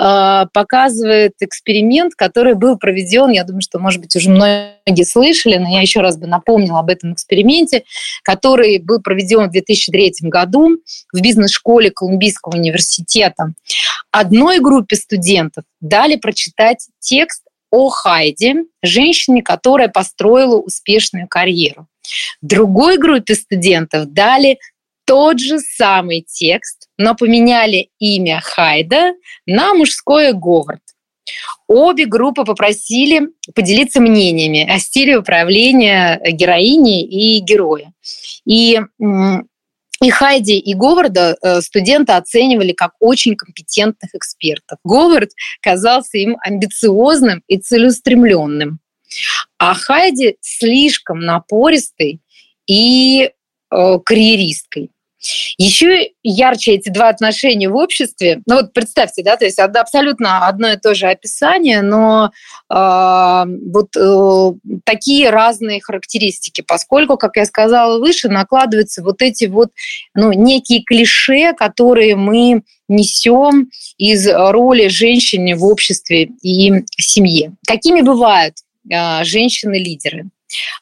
э, показывает эксперимент, который был проведен, я думаю, что, может быть, уже многие слышали, но я еще раз бы напомнила об этом эксперименте, который был проведен в 2003 году в бизнес-школе Колумбийского университета. Одной группе студентов дали прочитать текст о Хайде, женщине, которая построила успешную карьеру. Другой группе студентов дали тот же самый текст, но поменяли имя Хайда на мужское Говард. Обе группы попросили поделиться мнениями о стиле управления героини и героя. И и Хайди, и Говарда э, студенты оценивали как очень компетентных экспертов. Говард казался им амбициозным и целеустремленным, а Хайди слишком напористой и э, карьеристкой. Еще ярче эти два отношения в обществе. Ну вот представьте, да, то есть абсолютно одно и то же описание, но э, вот э, такие разные характеристики, поскольку, как я сказала выше, накладываются вот эти вот ну, некие клише, которые мы несем из роли женщины в обществе и семье. Какими бывают э, женщины-лидеры?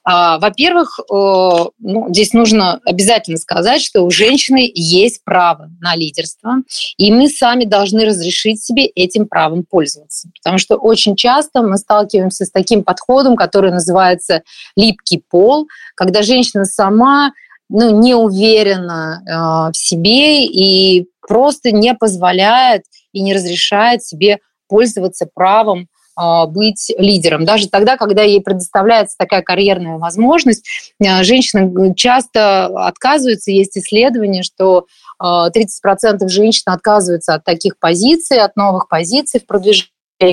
А, во-первых, ну, здесь нужно обязательно сказать, что у женщины есть право на лидерство, и мы сами должны разрешить себе этим правом пользоваться. Потому что очень часто мы сталкиваемся с таким подходом, который называется липкий пол, когда женщина сама ну, не уверена э, в себе и просто не позволяет и не разрешает себе пользоваться правом быть лидером. Даже тогда, когда ей предоставляется такая карьерная возможность, а, женщины часто отказываются. Есть исследования, что 30% а, женщин отказываются от таких позиций, от новых позиций в продвижении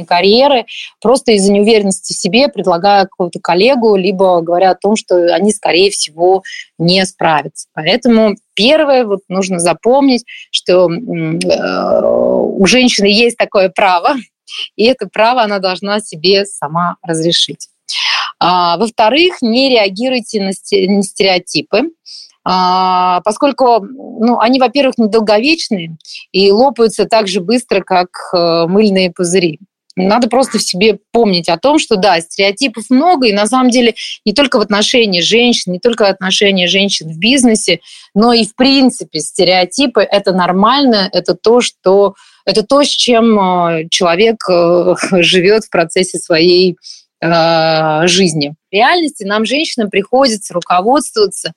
карьеры просто из-за неуверенности в себе, предлагая какого-то коллегу, либо говоря о том, что они, скорее всего, не справятся. Поэтому первое, вот нужно запомнить, что э, у женщины есть такое право и это право она должна себе сама разрешить. А, во-вторых, не реагируйте на стереотипы, а, поскольку ну, они, во-первых, недолговечные и лопаются так же быстро, как э, мыльные пузыри. Надо просто в себе помнить о том, что да, стереотипов много, и на самом деле не только в отношении женщин, не только в отношении женщин в бизнесе, но и в принципе стереотипы – это нормально, это то, что это то, с чем э, человек э, живет в процессе своей э, жизни. В реальности нам, женщинам, приходится руководствоваться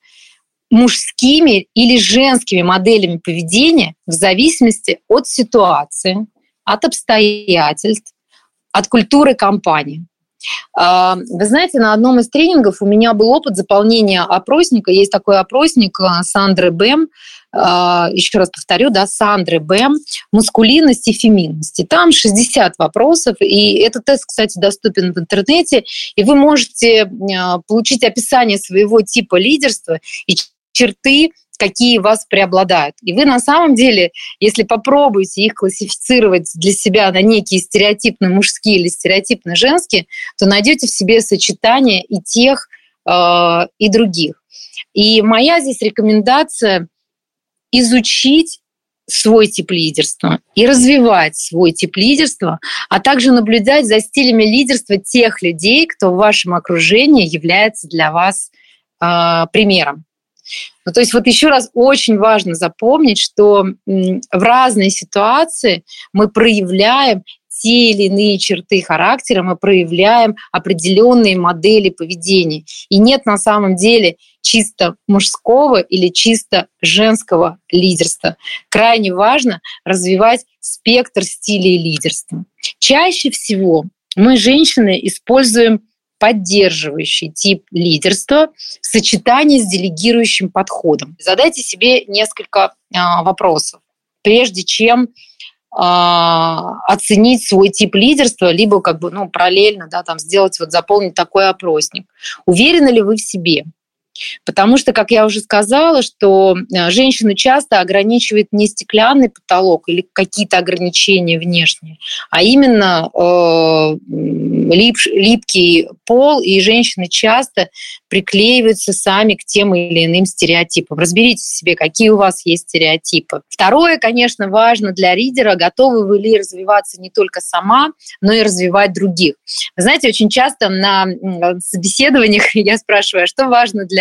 мужскими или женскими моделями поведения в зависимости от ситуации, от обстоятельств, от культуры компании. А, вы знаете, на одном из тренингов у меня был опыт заполнения опросника. Есть такой опросник Сандры Бэм, а, еще раз повторю, да, Сандры Б, маскулинность и феминность. И там 60 вопросов, и этот тест, кстати, доступен в интернете, и вы можете а, получить описание своего типа лидерства и черты, какие вас преобладают. И вы на самом деле, если попробуете их классифицировать для себя на некие стереотипно мужские или стереотипно женские, то найдете в себе сочетание и тех, э, и других. И моя здесь рекомендация – изучить свой тип лидерства и развивать свой тип лидерства, а также наблюдать за стилями лидерства тех людей, кто в вашем окружении является для вас э, примером. Ну, то есть вот еще раз очень важно запомнить, что в разные ситуации мы проявляем те или иные черты характера, мы проявляем определенные модели поведения. И нет на самом деле чисто мужского или чисто женского лидерства. Крайне важно развивать спектр стилей лидерства. Чаще всего мы, женщины, используем поддерживающий тип лидерства в сочетании с делегирующим подходом. Задайте себе несколько а, вопросов, прежде чем а, оценить свой тип лидерства, либо как бы ну, параллельно да, там, сделать, вот, заполнить такой опросник. Уверены ли вы в себе? Потому что, как я уже сказала, что э, женщину часто ограничивает не стеклянный потолок или какие-то ограничения внешние, а именно э, лип, липкий пол, и женщины часто приклеиваются сами к тем или иным стереотипам. Разберитесь в себе, какие у вас есть стереотипы. Второе, конечно, важно для лидера, готовы вы ли развиваться не только сама, но и развивать других. Знаете, очень часто на собеседованиях я спрашиваю, а что важно для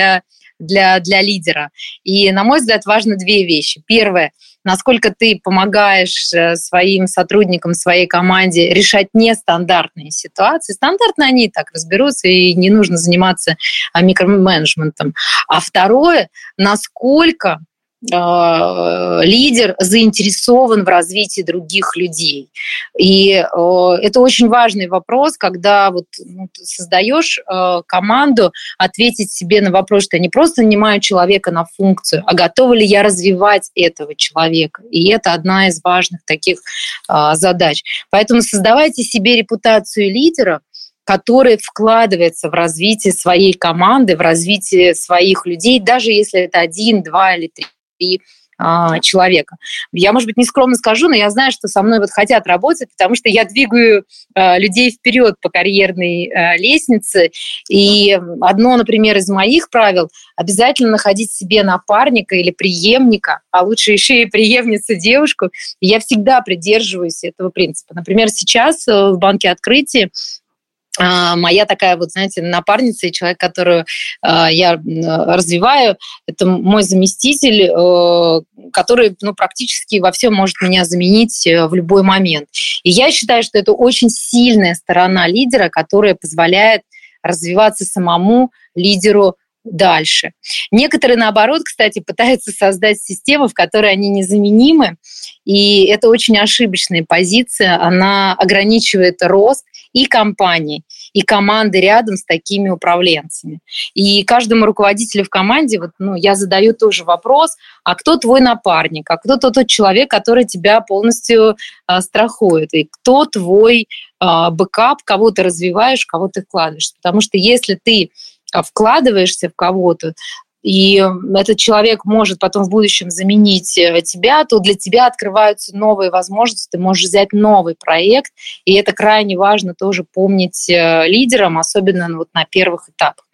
для, для лидера. И, на мой взгляд, важно две вещи. Первое, насколько ты помогаешь э, своим сотрудникам, своей команде решать нестандартные ситуации. Стандартно они и так разберутся, и не нужно заниматься а, микроменеджментом. А второе, насколько лидер заинтересован в развитии других людей. И э, это очень важный вопрос, когда вот ну, создаешь э, команду, ответить себе на вопрос, что я не просто нанимаю человека на функцию, а готова ли я развивать этого человека. И это одна из важных таких задач. Поэтому создавайте себе репутацию лидера, который вкладывается в развитие своей команды, в развитие своих людей, даже если это один, два или три и а, человека. Я, может быть, не скромно скажу, но я знаю, что со мной вот хотят работать, потому что я двигаю а, людей вперед по карьерной а, лестнице. И одно, например, из моих правил – обязательно находить себе напарника или преемника, а лучше еще и преемницу девушку. Я всегда придерживаюсь этого принципа. Например, сейчас э, в банке открытия моя такая вот, знаете, напарница и человек, которую э, я развиваю, это мой заместитель, э, который ну, практически во всем может меня заменить э, в любой момент. И я считаю, что это очень сильная сторона лидера, которая позволяет развиваться самому лидеру дальше. Некоторые, наоборот, кстати, пытаются создать систему, в которой они незаменимы, и это очень ошибочная позиция, она ограничивает рост и компании, и команды рядом с такими управленцами. И каждому руководителю в команде вот, ну, я задаю тоже вопрос, а кто твой напарник, а кто тот, тот человек, который тебя полностью э, страхует, и кто твой э, backup, кого ты развиваешь, кого ты вкладываешь. Потому что если ты вкладываешься в кого-то, и этот человек может потом в будущем заменить э, тебя, то для тебя открываются новые возможности, ты можешь взять новый проект, и это крайне важно тоже помнить э, лидерам, особенно вот на первых этапах.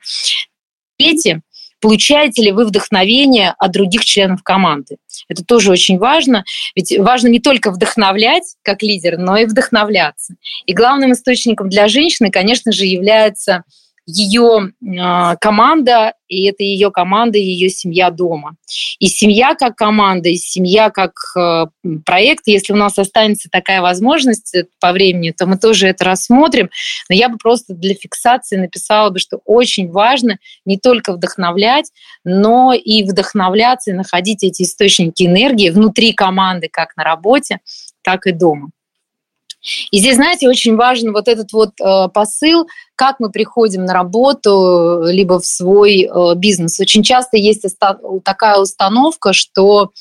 Третье. Получаете ли вы вдохновение от других членов команды? Это тоже очень важно, ведь важно не только вдохновлять как лидер, но и вдохновляться. И главным источником для женщины, конечно же, является ее а, команда, и это ее команда, ее семья дома. И семья как команда, и семья как э, проект, если у нас останется такая возможность э, по времени, то мы тоже это рассмотрим. Но я бы просто для фиксации написала бы, что очень важно не только вдохновлять, но и вдохновляться и находить эти источники энергии внутри команды, как на работе, так и дома. И здесь, знаете, очень важен вот этот вот э, посыл, как мы приходим на работу, либо в свой э, бизнес. Очень часто есть такая установка, что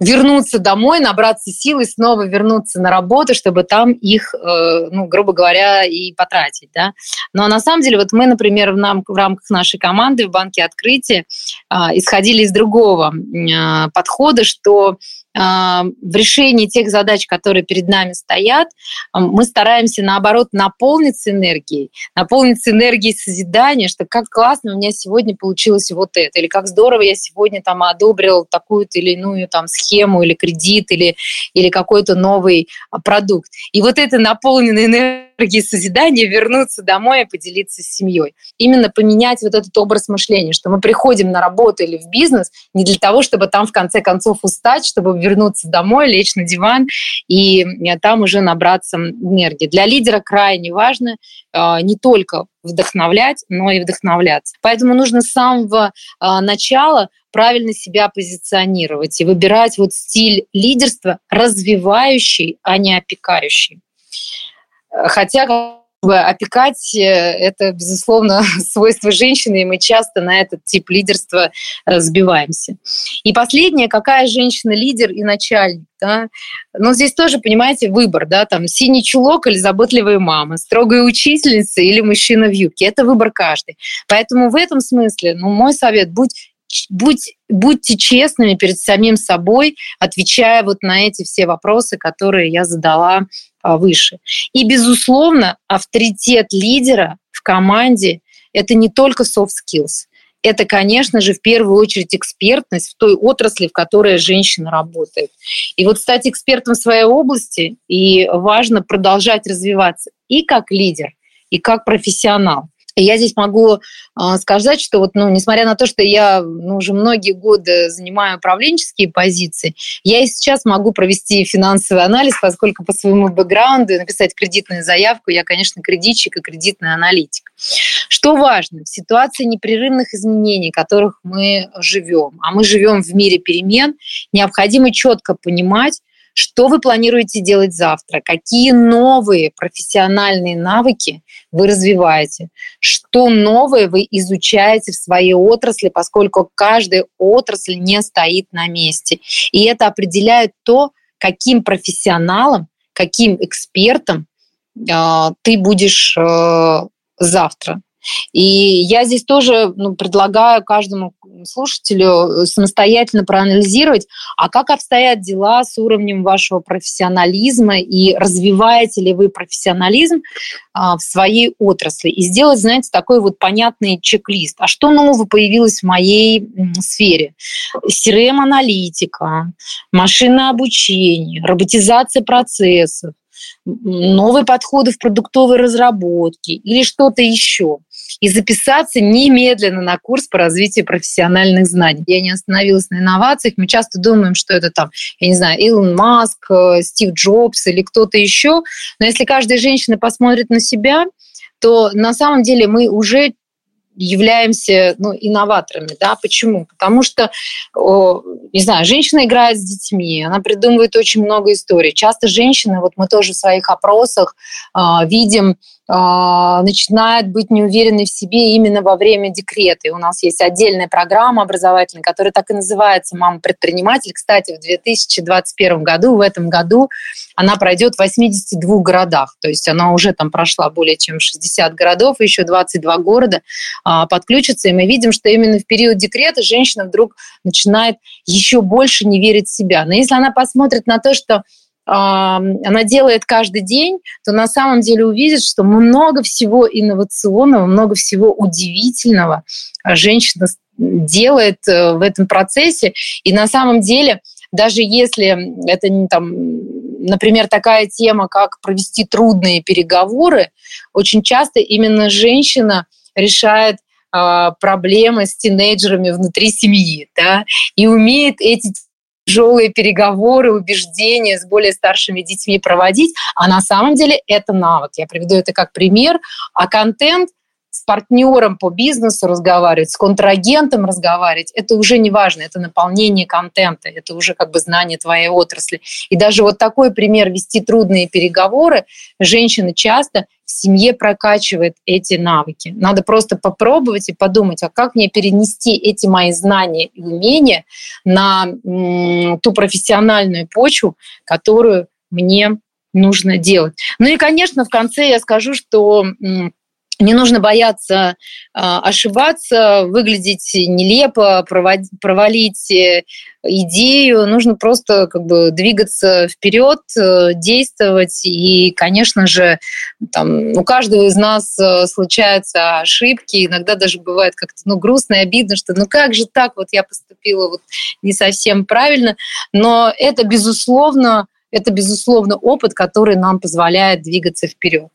вернуться домой, набраться сил и снова вернуться на работу, чтобы там их, э, ну, грубо говоря, и потратить. Да? Но на самом деле вот мы, например, в, нам, в рамках нашей команды в банке открытия а, исходили из другого а, подхода, что в решении тех задач, которые перед нами стоят, мы стараемся, наоборот, наполниться энергией, наполниться энергией созидания, что как классно у меня сегодня получилось вот это, или как здорово я сегодня там одобрил такую-то или иную там схему, или кредит или, или какой-то новый а, продукт. И вот это наполненная энергией созидания вернуться домой и поделиться с семьей. Именно поменять вот этот образ мышления, что мы приходим на работу или в бизнес не для того, чтобы там в конце концов устать, чтобы вернуться домой, лечь на диван и э, там уже набраться энергии. Для лидера крайне важно э, не только вдохновлять, но и вдохновляться. Поэтому нужно с самого э, начала правильно себя позиционировать и выбирать вот стиль лидерства развивающий, а не опекающий. Хотя опекать э, – это, безусловно, свойство женщины, и мы часто на этот тип лидерства сбиваемся. И последнее, какая женщина лидер и начальник? Да? Но здесь тоже, понимаете, выбор, да, там синий чулок или заботливая мама, строгая учительница или мужчина в юбке. Это выбор каждый. Поэтому в этом смысле, ну, мой совет – будь будь, будьте честными перед самим собой, отвечая вот на эти все вопросы, которые я задала выше. И, безусловно, авторитет лидера в команде – это не только soft skills. Это, конечно же, в первую очередь экспертность в той отрасли, в которой женщина работает. И вот стать экспертом в своей области, и важно продолжать развиваться и как лидер, и как профессионал. И я здесь могу а, сказать, что вот, ну, несмотря на то, что я ну, уже многие годы занимаю управленческие позиции, я и сейчас могу провести финансовый анализ, поскольку по своему бэкграунду написать кредитную заявку, я, конечно, кредитчик и кредитный аналитик. Что важно, в ситуации непрерывных изменений, в которых мы живем, а мы живем в мире перемен, необходимо четко понимать, что вы планируете делать завтра? Какие новые профессиональные навыки вы развиваете? Что новое вы изучаете в своей отрасли, поскольку каждая отрасль не стоит на месте. И это определяет то, каким профессионалом, каким экспертом э, ты будешь э, завтра. И я здесь тоже ну, предлагаю каждому слушателю самостоятельно проанализировать, а как обстоят дела с уровнем вашего профессионализма и развиваете ли вы профессионализм а, в своей отрасли. И сделать, знаете, такой вот понятный чек-лист. А что нового появилось в моей сфере? CRM-аналитика, машинное обучение, роботизация процессов, новые подходы в продуктовой разработке или что-то еще. И записаться немедленно на курс по развитию профессиональных знаний. Я не остановилась на инновациях. Мы часто думаем, что это там, я не знаю, Илон Маск, э, Стив Джобс или кто-то еще. Но если каждая женщина посмотрит на себя, то на самом деле мы уже являемся ну, инноваторами. Да? Почему? Потому что, не знаю, женщина играет с детьми, она придумывает очень много историй. Часто женщины, вот мы тоже в своих опросах э, видим, а, начинает быть неуверенной в себе именно во время декрета. И у нас есть отдельная программа образовательная, которая так и называется «Мама-предприниматель». Кстати, в 2021 году, в этом году, она пройдет в 82 городах. То есть она уже там прошла более чем 60 городов, еще 22 города а, подключатся. И мы видим, что именно в период декрета женщина вдруг начинает еще больше не верить в себя. Но если она посмотрит на то, что она делает каждый день, то на самом деле увидит, что много всего инновационного, много всего удивительного женщина делает э, в этом процессе. И на самом деле, даже если это не там например, такая тема, как провести трудные переговоры, очень часто именно женщина решает а, проблемы с тинейджерами внутри семьи, да, и умеет эти тяжелые переговоры, убеждения с более старшими детьми проводить, а на самом деле это навык. Я приведу это как пример. А контент с партнером по бизнесу разговаривать, с контрагентом разговаривать, это уже не важно, это наполнение контента, это уже как бы знание твоей отрасли. И даже вот такой пример вести трудные переговоры, женщины часто семье прокачивает эти навыки. Надо просто попробовать и подумать, а как мне перенести эти мои знания и умения на ту профессиональную почву, которую мне нужно делать. Ну и, конечно, в конце я скажу, что не нужно бояться а, ошибаться, выглядеть нелепо, провалить э, идею. Нужно просто как бы двигаться вперед, э, действовать. И, конечно же, там, у каждого из нас э, случаются ошибки. Иногда даже бывает как-то ну, грустно и обидно, что ну как же так, вот я поступила вот не совсем правильно. Но это, безусловно, это, безусловно, опыт, который нам позволяет двигаться вперед.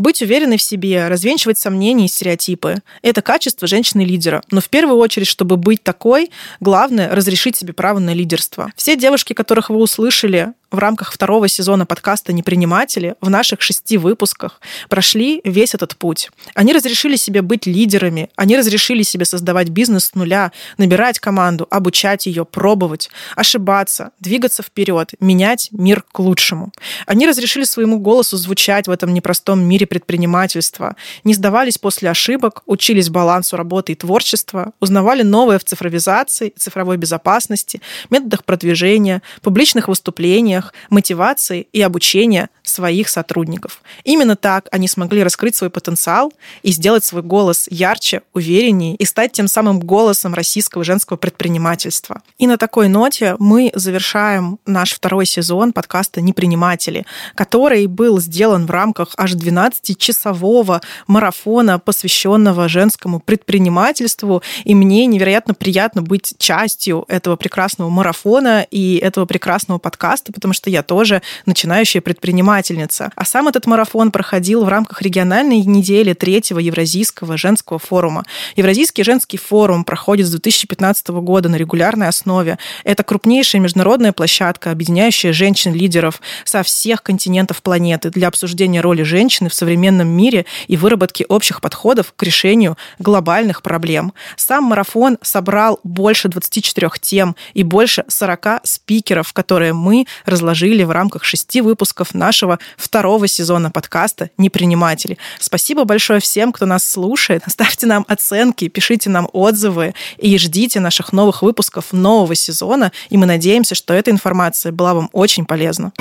Быть уверенной в себе, развенчивать сомнения и стереотипы – это качество женщины-лидера. Но в первую очередь, чтобы быть такой, главное – разрешить себе право на лидерство. Все девушки, которых вы услышали, в рамках второго сезона подкаста «Неприниматели» в наших шести выпусках прошли весь этот путь. Они разрешили себе быть лидерами, они разрешили себе создавать бизнес с нуля, набирать команду, обучать ее, пробовать, ошибаться, двигаться вперед, менять мир к лучшему. Они разрешили своему голосу звучать в этом непростом мире предпринимательства, не сдавались после ошибок, учились балансу работы и творчества, узнавали новое в цифровизации, цифровой безопасности, методах продвижения, публичных выступлениях, решениях, мотивации и обучения своих сотрудников. Именно так они смогли раскрыть свой потенциал и сделать свой голос ярче, увереннее и стать тем самым голосом российского женского предпринимательства. И на такой ноте мы завершаем наш второй сезон подкаста «Неприниматели», который был сделан в рамках аж 12-часового марафона, посвященного женскому предпринимательству. И мне невероятно приятно быть частью этого прекрасного марафона и этого прекрасного подкаста, потому что я тоже начинающая предпринимательница. А сам этот марафон проходил в рамках региональной недели третьего Евразийского женского форума. Евразийский женский форум проходит с 2015 года на регулярной основе. Это крупнейшая международная площадка, объединяющая женщин-лидеров со всех континентов планеты для обсуждения роли женщины в современном мире и выработки общих подходов к решению глобальных проблем. Сам марафон собрал больше 24 тем и больше 40 спикеров, которые мы разложили в рамках шести выпусков нашего второго сезона подкаста «Неприниматели». Спасибо большое всем, кто нас слушает. Ставьте нам оценки, пишите нам отзывы и ждите наших новых выпусков нового сезона. И мы надеемся, что эта информация была вам очень полезна.